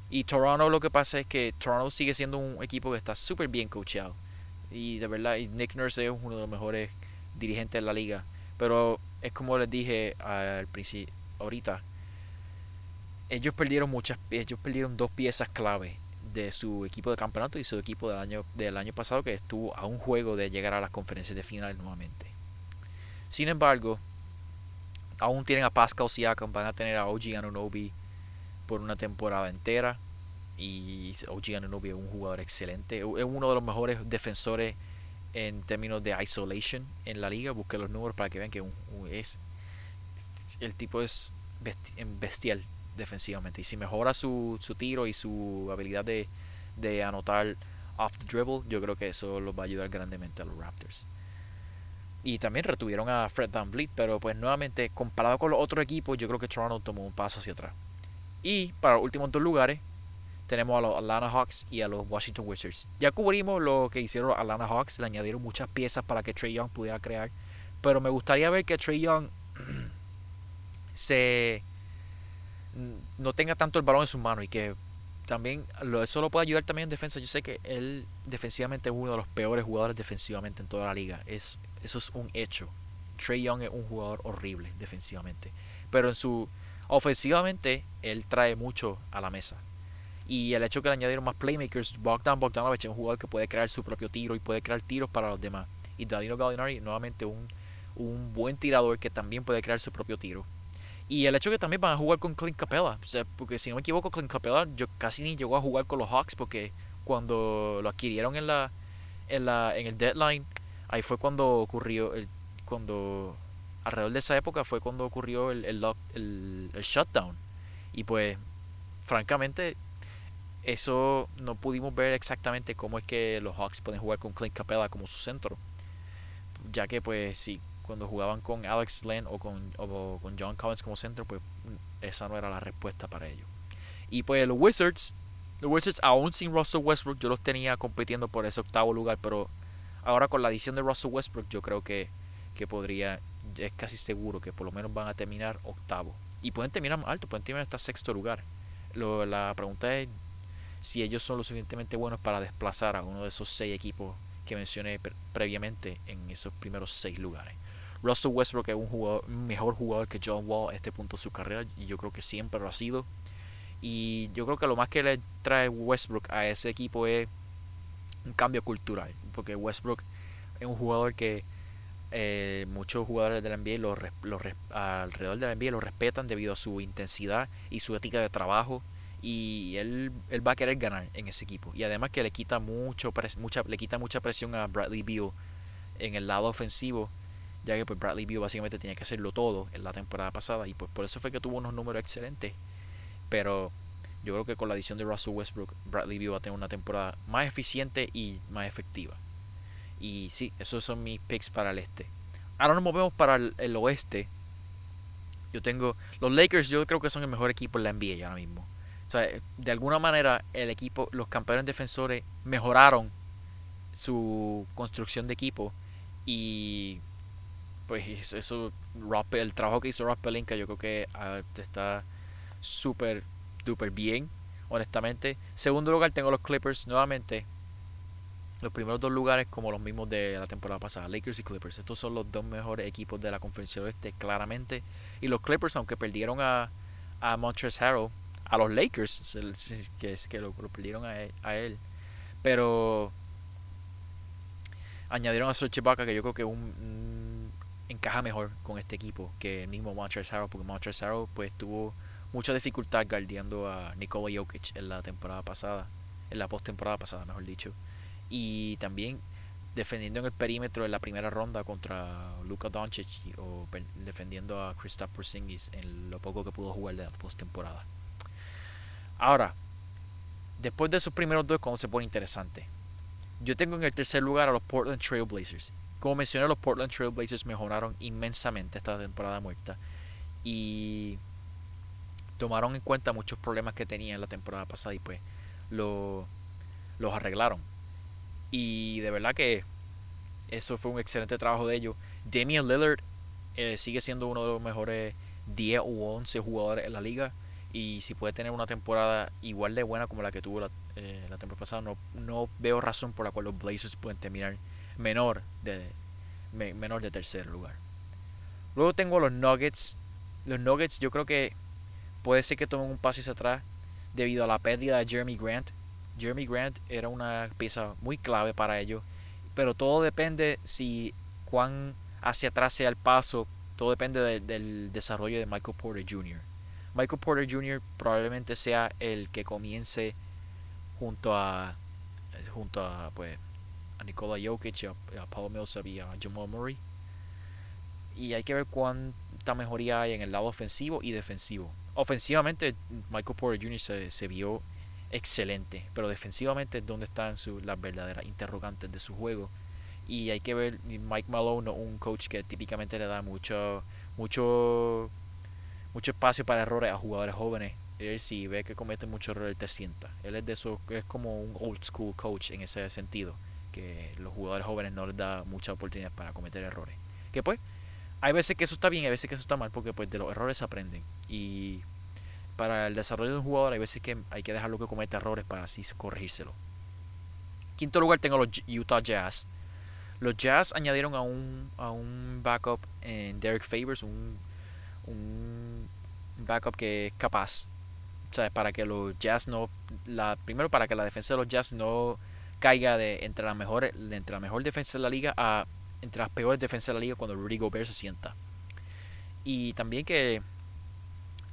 Speaker 1: Y Toronto lo que pasa es que Toronto sigue siendo un equipo que está súper bien coachado. Y de verdad, Nick Nurse es uno de los mejores dirigentes de la liga. Pero es como les dije al principio, ahorita, ellos perdieron muchas, ellos perdieron dos piezas clave de su equipo de campeonato y su equipo del año, del año pasado que estuvo a un juego de llegar a las conferencias de final nuevamente. Sin embargo, aún tienen a Pascal Siakam, van a tener a OG Anunobi por una temporada entera. Y OG Anunobi es un jugador excelente. Es uno de los mejores defensores en términos de isolation en la liga. Busque los números para que vean que es, el tipo es bestial defensivamente. Y si mejora su, su tiro y su habilidad de, de anotar off the dribble, yo creo que eso los va a ayudar grandemente a los Raptors. Y también retuvieron a Fred Van Vliet, pero pues nuevamente, comparado con los otros equipos, yo creo que Toronto tomó un paso hacia atrás. Y para últimos dos lugares, tenemos a los Atlanta Hawks y a los Washington Wizards. Ya cubrimos lo que hicieron los Atlanta Hawks, le añadieron muchas piezas para que Trey Young pudiera crear. Pero me gustaría ver que Trey Young se no tenga tanto el balón en sus manos y que también eso lo puede ayudar también en defensa. Yo sé que él defensivamente es uno de los peores jugadores defensivamente en toda la liga. Es, eso es un hecho. Trey Young es un jugador horrible defensivamente. Pero en su ofensivamente él trae mucho a la mesa. Y el hecho que le añadieron más playmakers, Bogdan Bogdanovich es un jugador que puede crear su propio tiro y puede crear tiros para los demás. Y Danilo Gallinari nuevamente un, un buen tirador que también puede crear su propio tiro. Y el hecho que también van a jugar con Clint Capella, o sea, porque si no me equivoco, Clint Capella yo casi ni llegó a jugar con los Hawks porque cuando lo adquirieron en la en la en el deadline, ahí fue cuando ocurrió el cuando alrededor de esa época fue cuando ocurrió el el, el, el shutdown. Y pues francamente eso no pudimos ver exactamente cómo es que los Hawks pueden jugar con Clint Capella como su centro. Ya que pues sí, cuando jugaban con Alex Len o con, con John Collins como centro, pues esa no era la respuesta para ellos. Y pues los Wizards, los Wizards aún sin Russell Westbrook, yo los tenía compitiendo por ese octavo lugar, pero ahora con la adición de Russell Westbrook, yo creo que, que podría, es casi seguro que por lo menos van a terminar octavo. Y pueden terminar alto, pueden terminar hasta sexto lugar. Lo, la pregunta es si ellos son lo suficientemente buenos para desplazar a uno de esos seis equipos que mencioné previamente en esos primeros seis lugares. Russell Westbrook es un, mejor jugador que John Wall a este punto de su carrera y yo creo que siempre lo ha sido. Y yo creo que lo más que le trae Westbrook a ese equipo es un cambio cultural, porque Westbrook es un jugador que eh, muchos jugadores del NBA lo, alrededor del NBA lo respetan debido a su intensidad y su ética de trabajo y él, él va a querer ganar en ese equipo y además que le quita mucho mucha le quita mucha presión a Bradley Beal en el lado ofensivo ya que pues Bradley Beal básicamente tenía que hacerlo todo en la temporada pasada y pues por eso fue que tuvo unos números excelentes. Pero yo creo que con la adición de Russell Westbrook, Bradley Beal va a tener una temporada más eficiente y más efectiva. Y sí, esos son mis picks para el este. Ahora nos movemos para el, oeste. Yo tengo los Lakers, yo creo que son el mejor equipo en la NBA ahora mismo. De alguna manera el equipo, los campeones defensores mejoraron su construcción de equipo y pues eso el trabajo que hizo Rob Pelinka yo creo que ah, está súper, duper bien, honestamente. Segundo lugar tengo los Clippers nuevamente. Los primeros dos lugares como los mismos de la temporada pasada, Lakers y Clippers. Estos son los dos mejores equipos de la conferencia oeste, claramente. Y los Clippers, aunque perdieron a, a Montrezl Harrell, a los Lakers, que que lo, perdieron a él, Pero añadieron a Ibaka, que yo creo que un, encaja mejor con este equipo que el mismo Montrezl porque Montrezl pues tuvo mucha dificultad guardiando a Nikola Jokic en la temporada pasada, en la postemporada pasada, mejor dicho. Y también defendiendo en el perímetro en la primera ronda contra Luka Doncic o defendiendo a Kristaps Porzingis en lo poco que pudo jugar de la postemporada. Ahora, después de esos primeros dos, cuando se pone interesante. Yo tengo en el tercer lugar a los Portland Trail Blazers. Como mencioné, los Portland Trail Blazers mejoraron inmensamente esta temporada muerta. Y tomaron en cuenta muchos problemas que tenían la temporada pasada y pues lo, los arreglaron. Y de verdad que eso fue un excelente trabajo de ellos. Damian Lillard eh, sigue siendo uno de los mejores 10 u 11 jugadores en la liga. Y si puede tener una temporada igual de buena como la que tuvo la, eh, la temporada pasada, no, no veo razón por la cual los Blazers pueden terminar menor de, menor de tercer lugar. Luego tengo los Nuggets. Los Nuggets yo creo que puede ser que tomen un paso hacia atrás debido a la pérdida de Jeremy Grant. Jeremy Grant era una pieza muy clave para ellos, pero todo depende si cuán hacia atrás sea el paso, todo depende del desarrollo de Michael Porter Jr. Michael Porter Jr. probablemente sea el que comience junto a junto a pues Nikola Jokic, a, Paul Millsap y a Jamal Murray. Y hay que ver cuánta mejoría hay en el lado ofensivo y defensivo. Ofensivamente, Michael Porter Jr. se, vio excelente, pero defensivamente, ¿dónde están las verdaderas interrogantes de su juego? Y hay que ver, Mike Malone, un coach que típicamente le da mucho, mucho mucho espacio para errores a jugadores jóvenes. Él si ve que comete muchos errores, te sienta. Él es de eso, es como un old school coach en ese sentido, que los jugadores jóvenes no les da mucha oportunidad para cometer errores. Que pues, hay veces que eso está bien, hay veces que eso está mal, porque pues de los errores se aprenden. Y para el desarrollo de un jugador hay veces que hay que dejarlo que cometa errores para así corregírselo. Quinto lugar tengo los Utah Jazz. Los Jazz añadieron a un, a un backup en Derek Favors, un backup que es capaz. Sea, para que los Jazz no. La, primero, para que la defensa de los Jazz no caiga de entre las mejores entre la mejor defensa de la liga a entre las peores defensas de la liga cuando Rudy Gobert se sienta. Y también que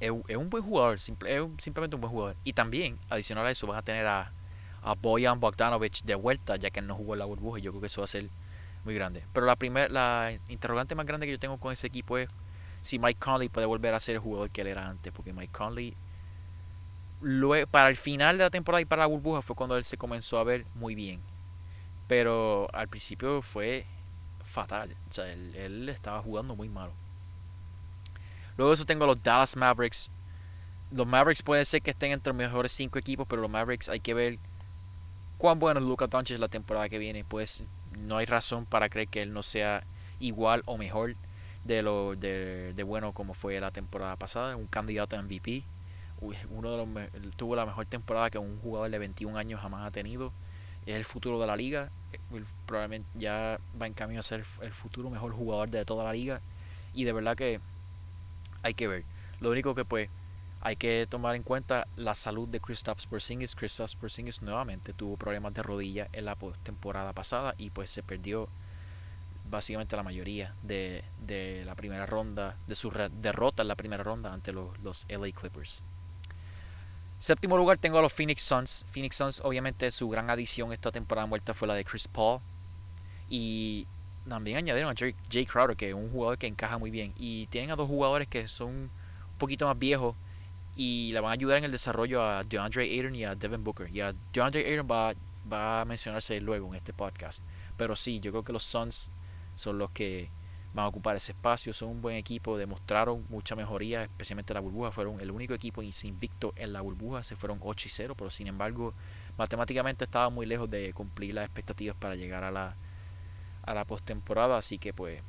Speaker 1: es, un buen jugador, simplemente un buen jugador. Y también, adicional a eso, vas a tener a, a Boyan Bogdanovich de vuelta, ya que él no jugó en la burbuja. Y yo creo que eso va a ser muy grande. Pero la, primer, la interrogante más grande que yo tengo con ese equipo es si Mike Conley puede volver a ser el jugador que él era antes. Porque Mike Conley, para el final de la temporada y para la burbuja, fue cuando él se comenzó a ver muy bien. Pero al principio fue fatal. O sea, él, estaba jugando muy malo. Luego eso tengo los Dallas Mavericks. Los Mavericks puede ser que estén entre los mejores cinco equipos, pero los Mavericks hay que ver cuán bueno es Luka Doncic la temporada que viene. Pues no hay razón para creer que él no sea igual o mejor de lo de, de, bueno como fue la temporada pasada, un candidato a MVP, uno de los tuvo la mejor temporada que un jugador de 21 años jamás ha tenido, es el futuro de la liga, eh, probablemente ya va en camino a ser el futuro mejor jugador de toda la liga y de verdad que hay que ver. Lo único que pues hay que tomar en cuenta la salud de Kristaps Porzingis. Kristaps Porzingis nuevamente tuvo problemas de rodilla en la temporada pasada y pues se perdió básicamente la mayoría de, de la primera ronda, de su derrota en la primera ronda ante los, los LA Clippers. Séptimo lugar tengo a los Phoenix Suns. Phoenix Suns, obviamente, su gran adición esta temporada muerta fue la de Chris Paul. Y también añadieron a Jay, Crowder, que es un jugador que encaja muy bien. Y tienen a dos jugadores que son un poquito más viejos y le van a ayudar en el desarrollo a DeAndre Ayton y a Devin Booker. Y a DeAndre Ayton va, va a mencionarse luego en este podcast. Pero sí, yo creo que los Suns son los que van a ocupar ese espacio. Son un buen equipo, demostraron mucha mejoría, especialmente la burbuja. Fueron el único equipo invicto en la burbuja, se fueron 8 y 0, pero sin embargo, matemáticamente estaban muy lejos de cumplir las expectativas para llegar a la, a la postemporada. Así que, pues,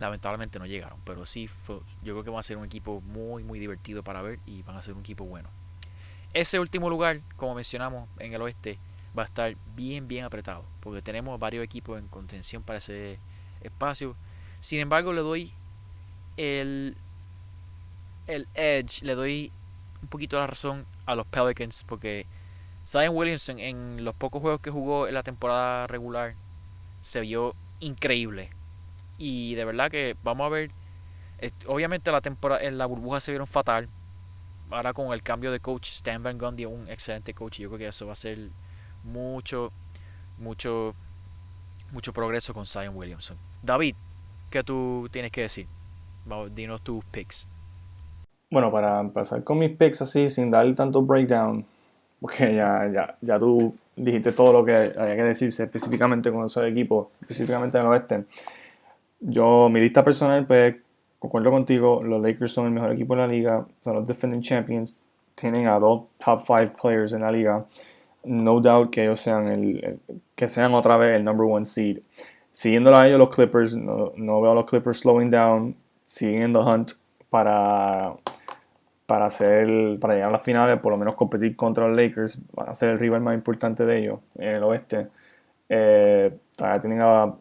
Speaker 1: lamentablemente no llegaron. Pero sí, yo creo que va a ser un equipo muy, muy divertido para ver y van a ser un equipo bueno. Ese último lugar, como mencionamos en el oeste, va a estar bien, bien apretado. Porque tenemos varios equipos en contención para ese espacio. Sin embargo, le doy el, el edge, le doy un poquito la razón a los Pelicans. Porque Zion Williamson en los pocos juegos que jugó en la temporada regular se vio increíble. Y de verdad que vamos a ver. Obviamente la temporada en la burbuja se vieron fatal. Ahora con el cambio de coach, Stan Van Gundy un excelente coach. Yo creo que eso va a ser mucho, mucho, mucho progreso con Zion Williamson. David, ¿qué tú tienes que decir? Dinos tus picks.
Speaker 2: Bueno, para empezar con mis picks así, sin darle tanto breakdown, porque ya, ya, ya tú dijiste todo lo que había que decirse específicamente con esos equipos, específicamente en el oeste. Yo, mi lista personal, pues, concuerdo contigo, los Lakers son el mejor equipo de la liga, son los defending champions, tienen a dos top five players en la liga. No doubt que ellos sean el, que sean otra vez el number one seed. Siguiendo a ellos los Clippers, no, no veo a los Clippers slowing down, siguen en the hunt para para hacer para llegar a las finales, por lo menos competir contra los Lakers, van a ser el rival más importante de ellos en el oeste. Eh, tienen a,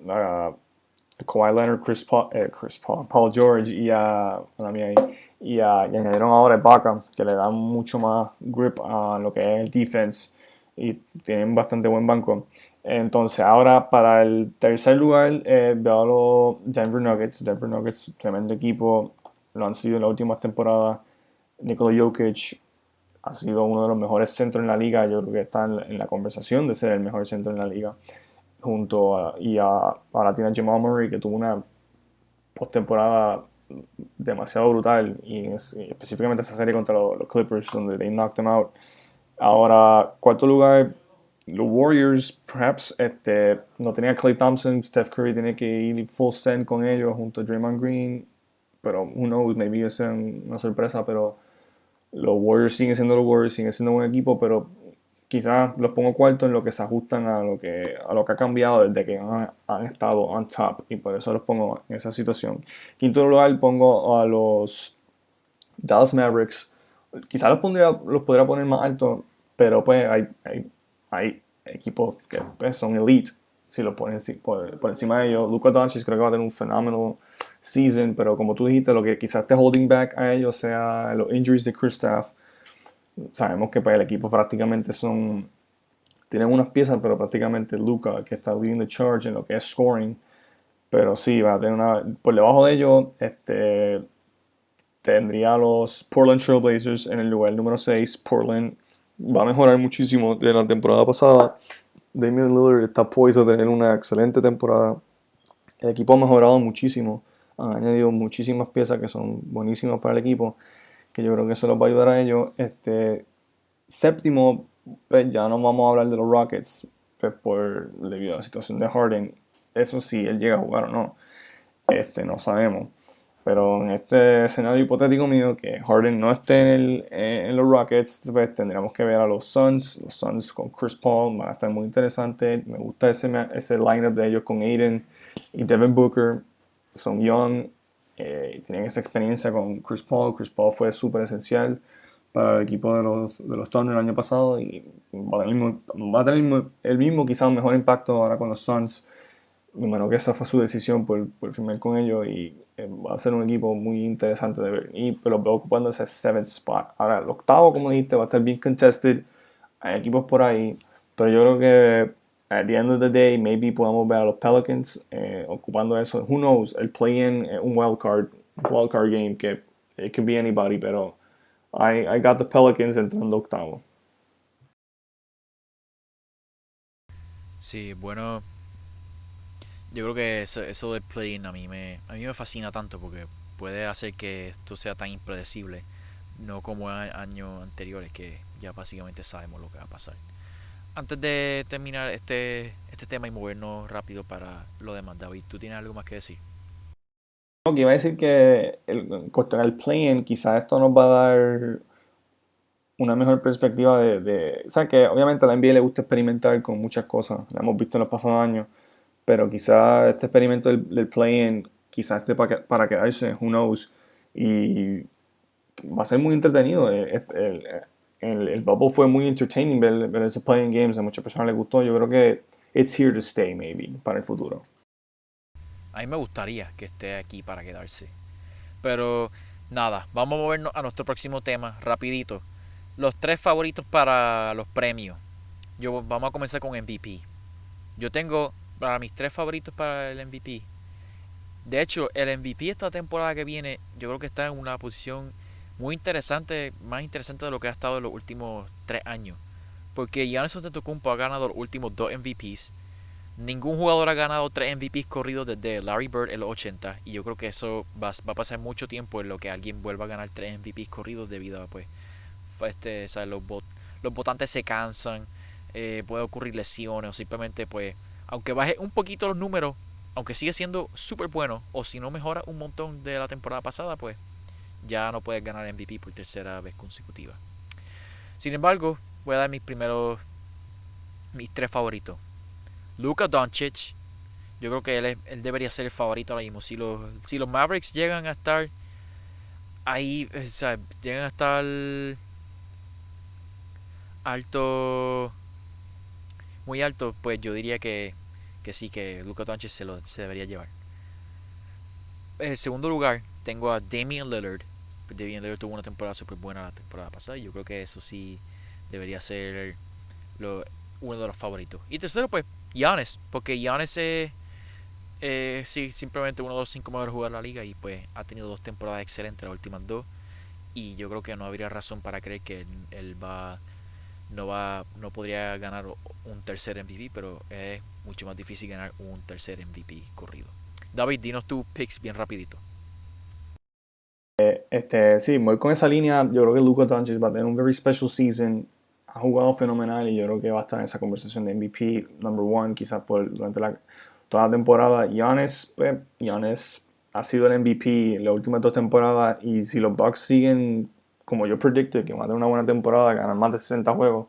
Speaker 2: Kawhi Leonard, Chris Paul, eh, Chris Paul, Paul George y a, y, a, añadieron ahora a Baca, que le dan mucho más grip a lo que es el defense y tienen bastante buen banco. Entonces, ahora para el tercer lugar eh, veo a los Denver Nuggets. Denver Nuggets, tremendo equipo, lo han sido en las últimas temporadas. Nikola Jokic ha sido uno de los mejores centros en la liga. Yo creo que está en, la conversación de ser el mejor centro en la liga. Junto a, y a, a tiene Jamal Murray, que tuvo una postemporada demasiado brutal. Y, específicamente esa serie contra los, Clippers, donde they knocked them out. Ahora, cuarto lugar, los Warriors, perhaps, este, no tenía Clay Thompson, Steph Curry tiene que ir full send con ellos junto a Draymond Green, pero who knows, maybe es una sorpresa, pero los Warriors siguen siendo los Warriors, siguen siendo un buen equipo, pero quizás los pongo cuarto en lo que se ajustan a lo que, a lo que ha cambiado desde que han, estado on top y por eso los pongo en esa situación. Quinto lugar pongo a los Dallas Mavericks. Quizás los, pondría, los podría poner más alto, pero pues hay, hay, hay equipos que pues, son elite si lo ponen por, por, encima de ellos. Luka Doncic creo que va a tener un fenómeno season, pero como tú dijiste, lo que quizás esté holding back a ellos sea los injuries de Kristaps. Sabemos que para el equipo prácticamente son. Tienen unas piezas, pero prácticamente Luca, que está leading the charge en lo que es scoring. Pero sí, va a tener una. Por debajo de ellos, este. Tendría los Portland Trailblazers en el lugar número 6. Portland va a mejorar muchísimo de la temporada pasada. Damian Lillard está puesto a tener una excelente temporada. El equipo ha mejorado muchísimo han añadido muchísimas piezas que son buenísimas para el equipo, que yo creo que eso les va a ayudar a ellos. Este, séptimo, pues ya no vamos a hablar de los Rockets, pues por debido a la situación de Harden. Eso sí, él llega a jugar o no, este, no sabemos. Pero en este escenario hipotético mío, que Harden no esté en, el, en los Rockets, pues tendríamos que ver a los Suns. Los Suns con Chris Paul van a estar muy interesantes. Me gusta ese, ese lineup de ellos con Aiden y Devin Booker son young, eh, tienen esa experiencia con Chris Paul. Chris Paul fue súper esencial para el equipo de los, de los Thunder el año pasado y va a tener, el mismo, quizá un mejor impacto ahora con los Suns. Bueno, que esa fue su decisión por, por firmar con ellos y eh, va a ser un equipo muy interesante de ver. Y pero veo ocupando ese seventh spot. Ahora, el octavo, como dijiste, va a estar bien contested. Hay equipos por ahí, pero yo creo que at the end of the day, maybe podemos ver a los Pelicans eh, ocupando eso. Who knows? El play-in, eh, un wild card, wild card game que it can be anybody, pero I, I got the Pelicans entrando octavo.
Speaker 1: Sí, bueno, yo creo que eso, eso del play-in a mí me a mí me fascina tanto porque puede hacer que esto sea tan impredecible, no como años anteriores que ya básicamente sabemos lo que va a pasar antes de terminar este, este tema y movernos rápido para lo demás, David, ¿tú tienes algo más que decir?
Speaker 2: Ok, iba a decir que el, contra el play-in quizás esto nos va a dar una mejor perspectiva de, O sea, que obviamente a la NBA le gusta experimentar con muchas cosas, lo hemos visto en los pasados años, pero quizás este experimento del, play-in quizás esté para, para quedarse, who knows. Y va a ser muy entretenido. El, el, el, bubble fue muy entertaining ver, ver ese playing games. A muchas personas les gustó. Yo creo que it's here to stay, maybe, para el futuro.
Speaker 1: A mí me gustaría que esté aquí para quedarse. Pero nada, vamos a movernos a nuestro próximo tema, rapidito. Los tres favoritos para los premios. Yo, vamos a comenzar con MVP. Yo tengo para mis tres favoritos para el MVP. De hecho, el MVP esta temporada que viene, yo creo que está en una posición muy interesante, más interesante de lo que ha estado en los últimos tres años. Porque Giannis Antetokounmpo ha ganado los últimos dos MVPs. Ningún jugador ha ganado tres MVPs corridos desde Larry Bird en los 80 y yo creo que eso va, a pasar mucho tiempo en lo que alguien vuelva a ganar tres MVPs corridos debido a pues este, los, los votantes se cansan, eh, puede ocurrir lesiones o simplemente pues aunque baje un poquito los números, aunque sigue siendo súper bueno o si no mejora un montón de la temporada pasada pues ya no puedes ganar MVP por tercera vez consecutiva. Sin embargo, voy a dar mis primeros, mis tres favoritos. Luka Doncic, yo creo que él, él, debería ser el favorito ahora mismo. Si los, si los Mavericks llegan a estar ahí, o sea, llegan a estar alto, muy alto, pues yo diría que, que sí, que Luka Doncic se lo se debería llevar. En segundo lugar, tengo a Damian Lillard. Damian Lillard tuvo una temporada súper buena la temporada pasada y yo creo que eso sí debería ser lo, uno de los favoritos. Y tercero, pues, Giannis, porque Giannis es eh, sí, simplemente uno de los cinco mejores jugadores de la liga y pues ha tenido dos temporadas excelentes, las últimas dos. Y yo creo que no habría razón para creer que él, va no va no podría ganar un tercer MVP, pero es mucho más difícil ganar un tercer MVP corrido. David, dinos tus picks bien rapidito.
Speaker 2: Eh, este, sí, voy con esa línea. Yo creo que Luka Doncic va a tener un very special season ha jugado fenomenal y yo creo que va a estar en esa conversación de MVP number one quizás por durante la, toda la temporada. Giannis, pues, Giannis ha sido el MVP las últimas dos temporadas y si los Bucks siguen como yo predicted que van a tener una buena temporada, ganar más de 60 juegos,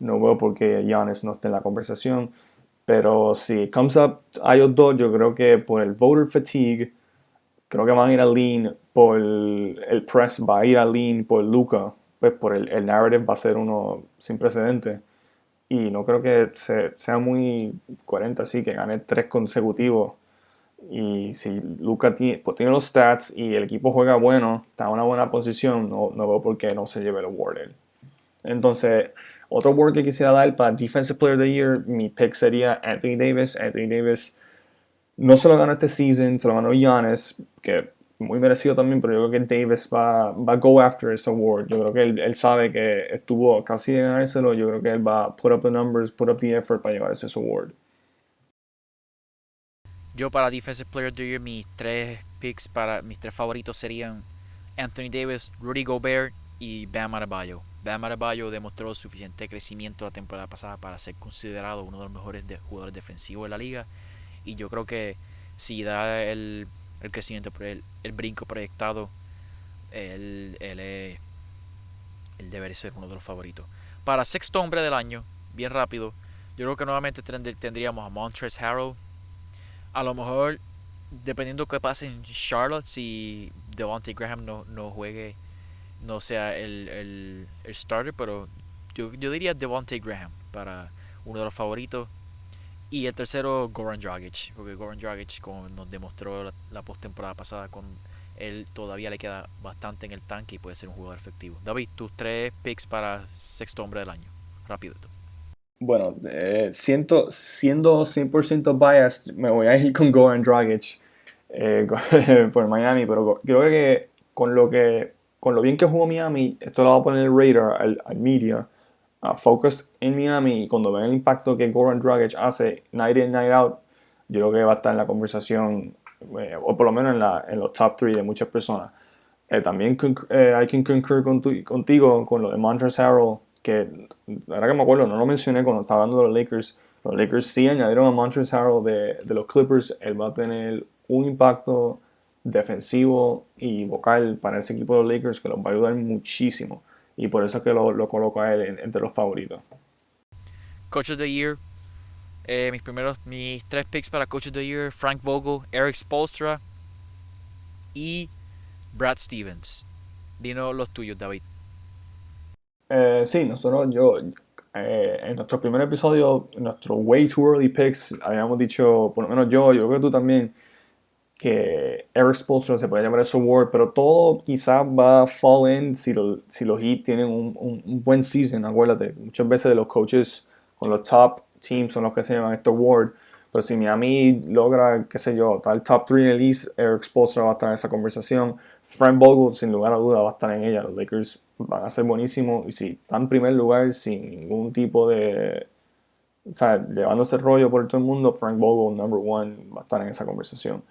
Speaker 2: no veo por qué Giannis no esté en la conversación. Pero si comes up a ellos dos, yo creo que por el voter fatigue, creo que van a ir a lean por el, press, va a ir a lean por Luca pues por el, el narrative va a ser uno sin precedentes. Y no creo que sea muy coherente así, que gane tres consecutivos. Y si Luca tiene, pues tiene los stats y el equipo juega bueno, está en una buena posición, no, no veo por qué no se lleve el award Entonces, otro award que quisiera dar para Defensive Player of the Year, mi pick sería Anthony Davis. Anthony Davis no se lo ganó este season, se lo ganó Giannis, que muy merecido también, pero yo creo que Davis va, va a go after ese award. Yo creo que él, él, sabe que estuvo casi de ganárselo. Yo creo que él va a put up the numbers, put up the effort para llevarse ese award.
Speaker 1: Yo para Defensive Player of the mis tres picks para mis tres favoritos serían Anthony Davis, Rudy Gobert y Bam Adebayo. Bam Adebayo demostró suficiente crecimiento la temporada pasada para ser considerado uno de los mejores jugadores defensivos de la liga. Y yo creo que si da el el crecimiento, el, el brinco proyectado, él, él, debe ser uno de los favoritos. Para sexto hombre del año, bien rápido, yo creo que nuevamente tendríamos a Montrezl Harrell. A lo mejor, dependiendo qué pase en Charlotte, si Devontae Graham no, no juegue, no sea el, el, el starter, pero yo, yo diría Devontae Graham para uno de los favoritos. Y el tercero, Goran Dragic, porque Goran Dragic, como nos demostró la, la postemporada pasada, con él todavía le queda bastante en el tanque y puede ser un jugador efectivo. David, tus tres picks para sexto hombre del año. Rápido.
Speaker 2: Bueno, eh, siento, siendo 100% biased, me voy a ir con Goran Dragic eh, por Miami, pero creo que con lo que con lo bien que jugó Miami, esto lo va a poner el radar al, al media uh, focus en Miami y cuando ven el impacto que Goran Dragic hace night in, night out, yo creo que va a estar en la conversación, eh, o por lo menos en, la, en, los top 3 de muchas personas. Eh, también eh, hay que concur con contigo con lo de Montrezl Harrell, que ahora que me acuerdo, no lo mencioné cuando estaba hablando de los Lakers. Los Lakers sí añadieron a Montrezl Harrell de, de los Clippers. Él va a tener un impacto defensivo y vocal para ese equipo de los Lakers que los va a ayudar muchísimo y por eso es que lo, lo coloco a él entre los favoritos.
Speaker 1: Coach of the Year, eh, mis primeros, mis tres picks para Coach of the Year, Frank Vogel, Eric Spolstra y Brad Stevens. Dinos los tuyos, David.
Speaker 2: Eh, sí, nosotros, yo, eh, en nuestro primer episodio, nuestro Way Too Early Picks, habíamos dicho, por lo menos yo, yo creo que tú también, que Eric Spolstra se puede llamar ese award, pero todo quizás va a fall in si, si los Heat tienen un, un, buen season, acuérdate, muchas veces los coaches con los top teams son los que se llaman este award, pero si Miami logra, qué sé yo, tal top 3 en el East, Eric Spolstra va a estar en esa conversación, Frank Vogel sin lugar a duda va a estar en ella, los Lakers van a ser buenísimos y si están en primer lugar sin ningún tipo de, o sea, llevándose rollo por todo el mundo, Frank Vogel, number one, va a estar en esa conversación.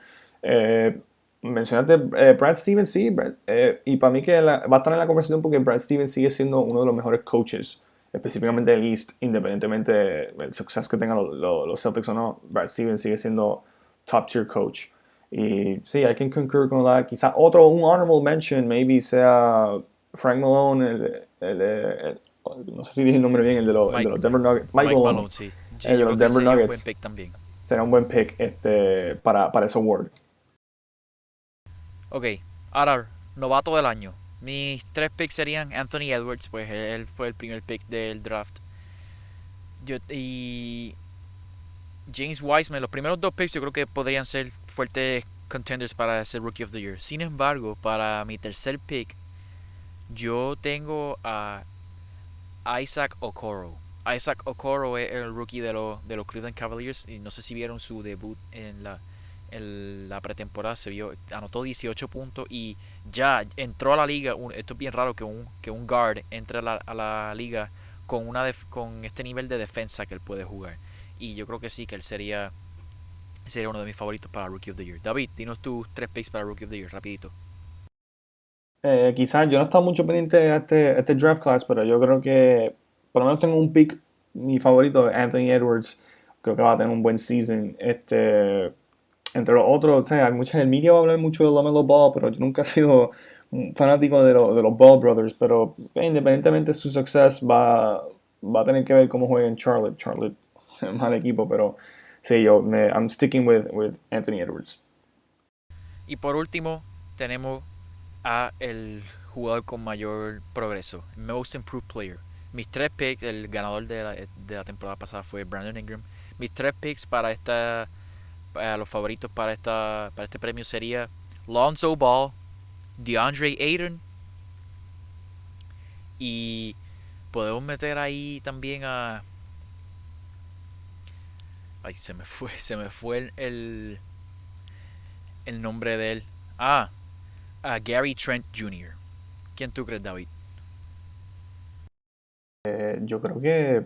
Speaker 2: Eh, mencionaste eh, Brad Stevens, sí, eh, y para mí que va a estar en la conversación porque Brad Stevens sigue siendo uno de los mejores coaches, específicamente del East, independientemente del suceso que tengan los, Celtics o no, Brad Stevens sigue siendo top tier coach. Y sí, I can concur con that. Quizá otro, un honorable mention, maybe sea Frank Malone, el, no sé si dije el nombre bien, el de los, Denver Nuggets.
Speaker 1: Mike, Malone, sí.
Speaker 2: el de los Denver Nuggets. Un
Speaker 1: buen pick también.
Speaker 2: Será un buen pick este, para, para ese award.
Speaker 1: Ok, ahora, novato del año. Mis tres picks serían Anthony Edwards, pues él fue el primer pick del draft. y James Wiseman, los primeros dos picks yo creo que podrían ser fuertes contenders para ser Rookie of the Year. Sin embargo, para mi tercer pick, yo tengo a Isaac Okoro. Isaac Okoro es el rookie de, los de los Cleveland Cavaliers y no sé si vieron su debut en la, en la pretemporada. Se vio, anotó 18 puntos y ya entró a la liga. esto es bien raro que un, que un guard entre a la, liga con, una con este nivel de defensa que él puede jugar. Y yo creo que sí, que él sería, sería uno de mis favoritos para Rookie of the Year. David, dinos tus tres picks para Rookie of the Year, rapidito.
Speaker 2: Eh, quizás yo no estaba mucho pendiente de este, este draft class, pero yo creo que por lo menos tengo un pick, mi favorito, Anthony Edwards. Creo que va a tener un buen season. Este, entre los otros, o sea, mucha, el media va a hablar mucho de Lomelo Ball, pero yo nunca he sido fanático de, de los Ball Brothers. Pero independientemente de su success, va, va a tener que ver cómo juega en Charlotte. Charlotte mal equipo, pero sí, yo me, I'm sticking with, with Anthony Edwards.
Speaker 1: Y por último, tenemos a el jugador con mayor progreso, Most Improved Player. Mis tres picks, el ganador de la, de la temporada pasada fue Brandon Ingram. Mis tres picks para esta, para los favoritos para esta, para este premio sería Lonzo Ball, DeAndre Ayton y podemos meter ahí también a ay se me fue se me fue el el nombre de él ah a Gary Trent Jr. ¿Quién tú crees, David?
Speaker 2: Eh, yo creo que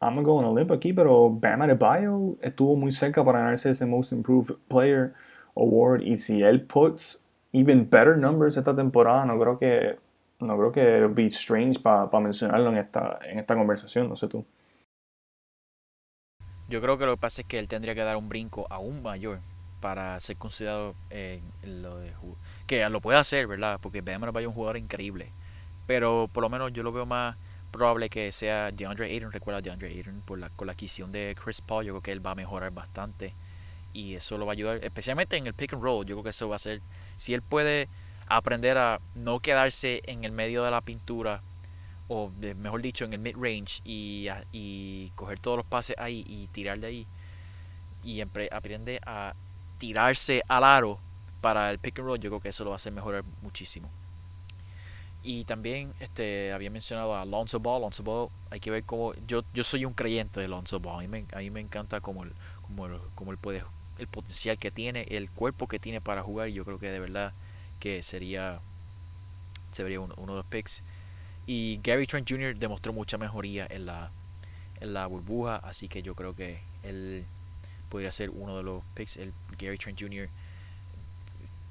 Speaker 2: I'm going to limp aquí, pero Bam Adebayo estuvo muy cerca para ganarse ese Most Improved Player Award y si él puts even better numbers esta temporada, no creo que no creo que be strange para mencionarlo en esta en esta conversación, no sé tú.
Speaker 1: Yo creo que lo que pasa es que él tendría que dar un brinco aún mayor para ser considerado en lo de que lo puede hacer, ¿verdad? Porque Bam vaya un jugador increíble. Pero por lo menos yo lo veo más probable que sea DeAndre Ayton. Recuerda DeAndre Ayton por la, con la adquisición de Chris Paul. Yo creo que él va a mejorar bastante. Y eso lo va a ayudar, especialmente en el pick and roll. Yo creo que eso va a ser. Si él puede aprender a no quedarse en el medio de la pintura, o mejor dicho, en el mid range, y, y coger todos los pases ahí y tirar de ahí. Y aprende a tirarse al aro para el pick and roll, yo creo que eso lo va a hacer mejorar muchísimo. Y también este, había mencionado a Alonso Ball. Alonso Ball, hay que ver cómo. Yo, yo soy un creyente de Alonso Ball. A mí me, a mí me encanta como el, como, el, como el, puede, el potencial que tiene, el cuerpo que tiene para jugar. Yo creo que de verdad que sería, sería uno, uno de los picks. Y Gary Trent Jr. demostró mucha mejoría en la, en la burbuja. Así que yo creo que él podría ser uno de los picks. El Gary Trent Jr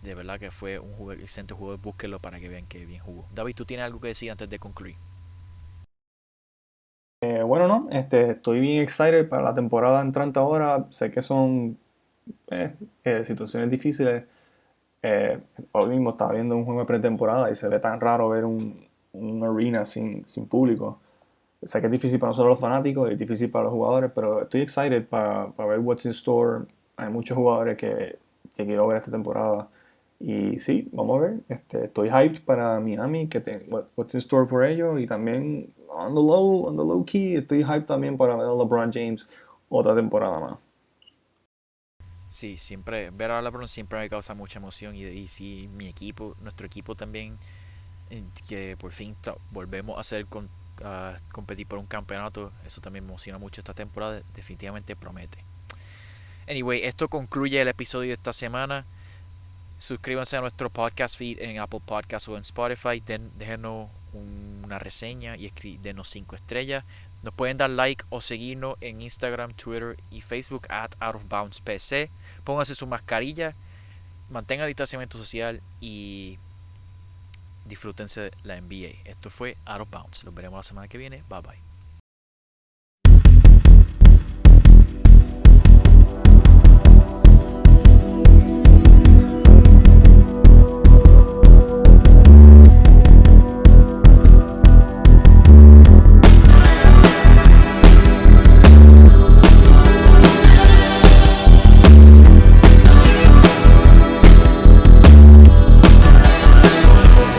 Speaker 1: de verdad que fue un jugador, excelente jugador. Búsquenlo para que vean que bien jugó. David, ¿tú tienes algo que decir antes de concluir?
Speaker 2: Eh, bueno, no, este, estoy bien excited para la temporada entrante ahora. Sé que son eh, eh, situaciones difíciles. hoy mismo estaba viendo un juego de pretemporada y se ve tan raro ver un, un arena sin, sin público. Sé que es difícil para nosotros los fanáticos y es difícil para los jugadores, pero estoy excited para, para ver what's in store. Hay muchos jugadores que quiero ver esta temporada Y sí, vamos a ver. Este, estoy hyped para Miami, que te, what's in store por ellos. Y también, on the low, on the low key, estoy hyped también para ver a LeBron James otra temporada más.
Speaker 1: Sí, siempre, ver a LeBron siempre me causa mucha emoción. Y, y sí, mi equipo, nuestro equipo también, eh, que por fin volvemos a hacer con, competir por un campeonato, eso también me emociona mucho esta temporada. Definitivamente promete. Anyway, esto concluye el episodio de esta semana. Suscríbanse a nuestro podcast feed en Apple Podcasts o en Spotify. Den, déjenos una reseña y denos 5 estrellas. Nos pueden dar like o seguirnos en Instagram, Twitter y Facebook at Out of Bounds PC. Pónganse su mascarilla, mantengan distanciamiento social y disfrútense la NBA. Esto fue Out of Bounds. Nos veremos la semana que viene. Bye bye.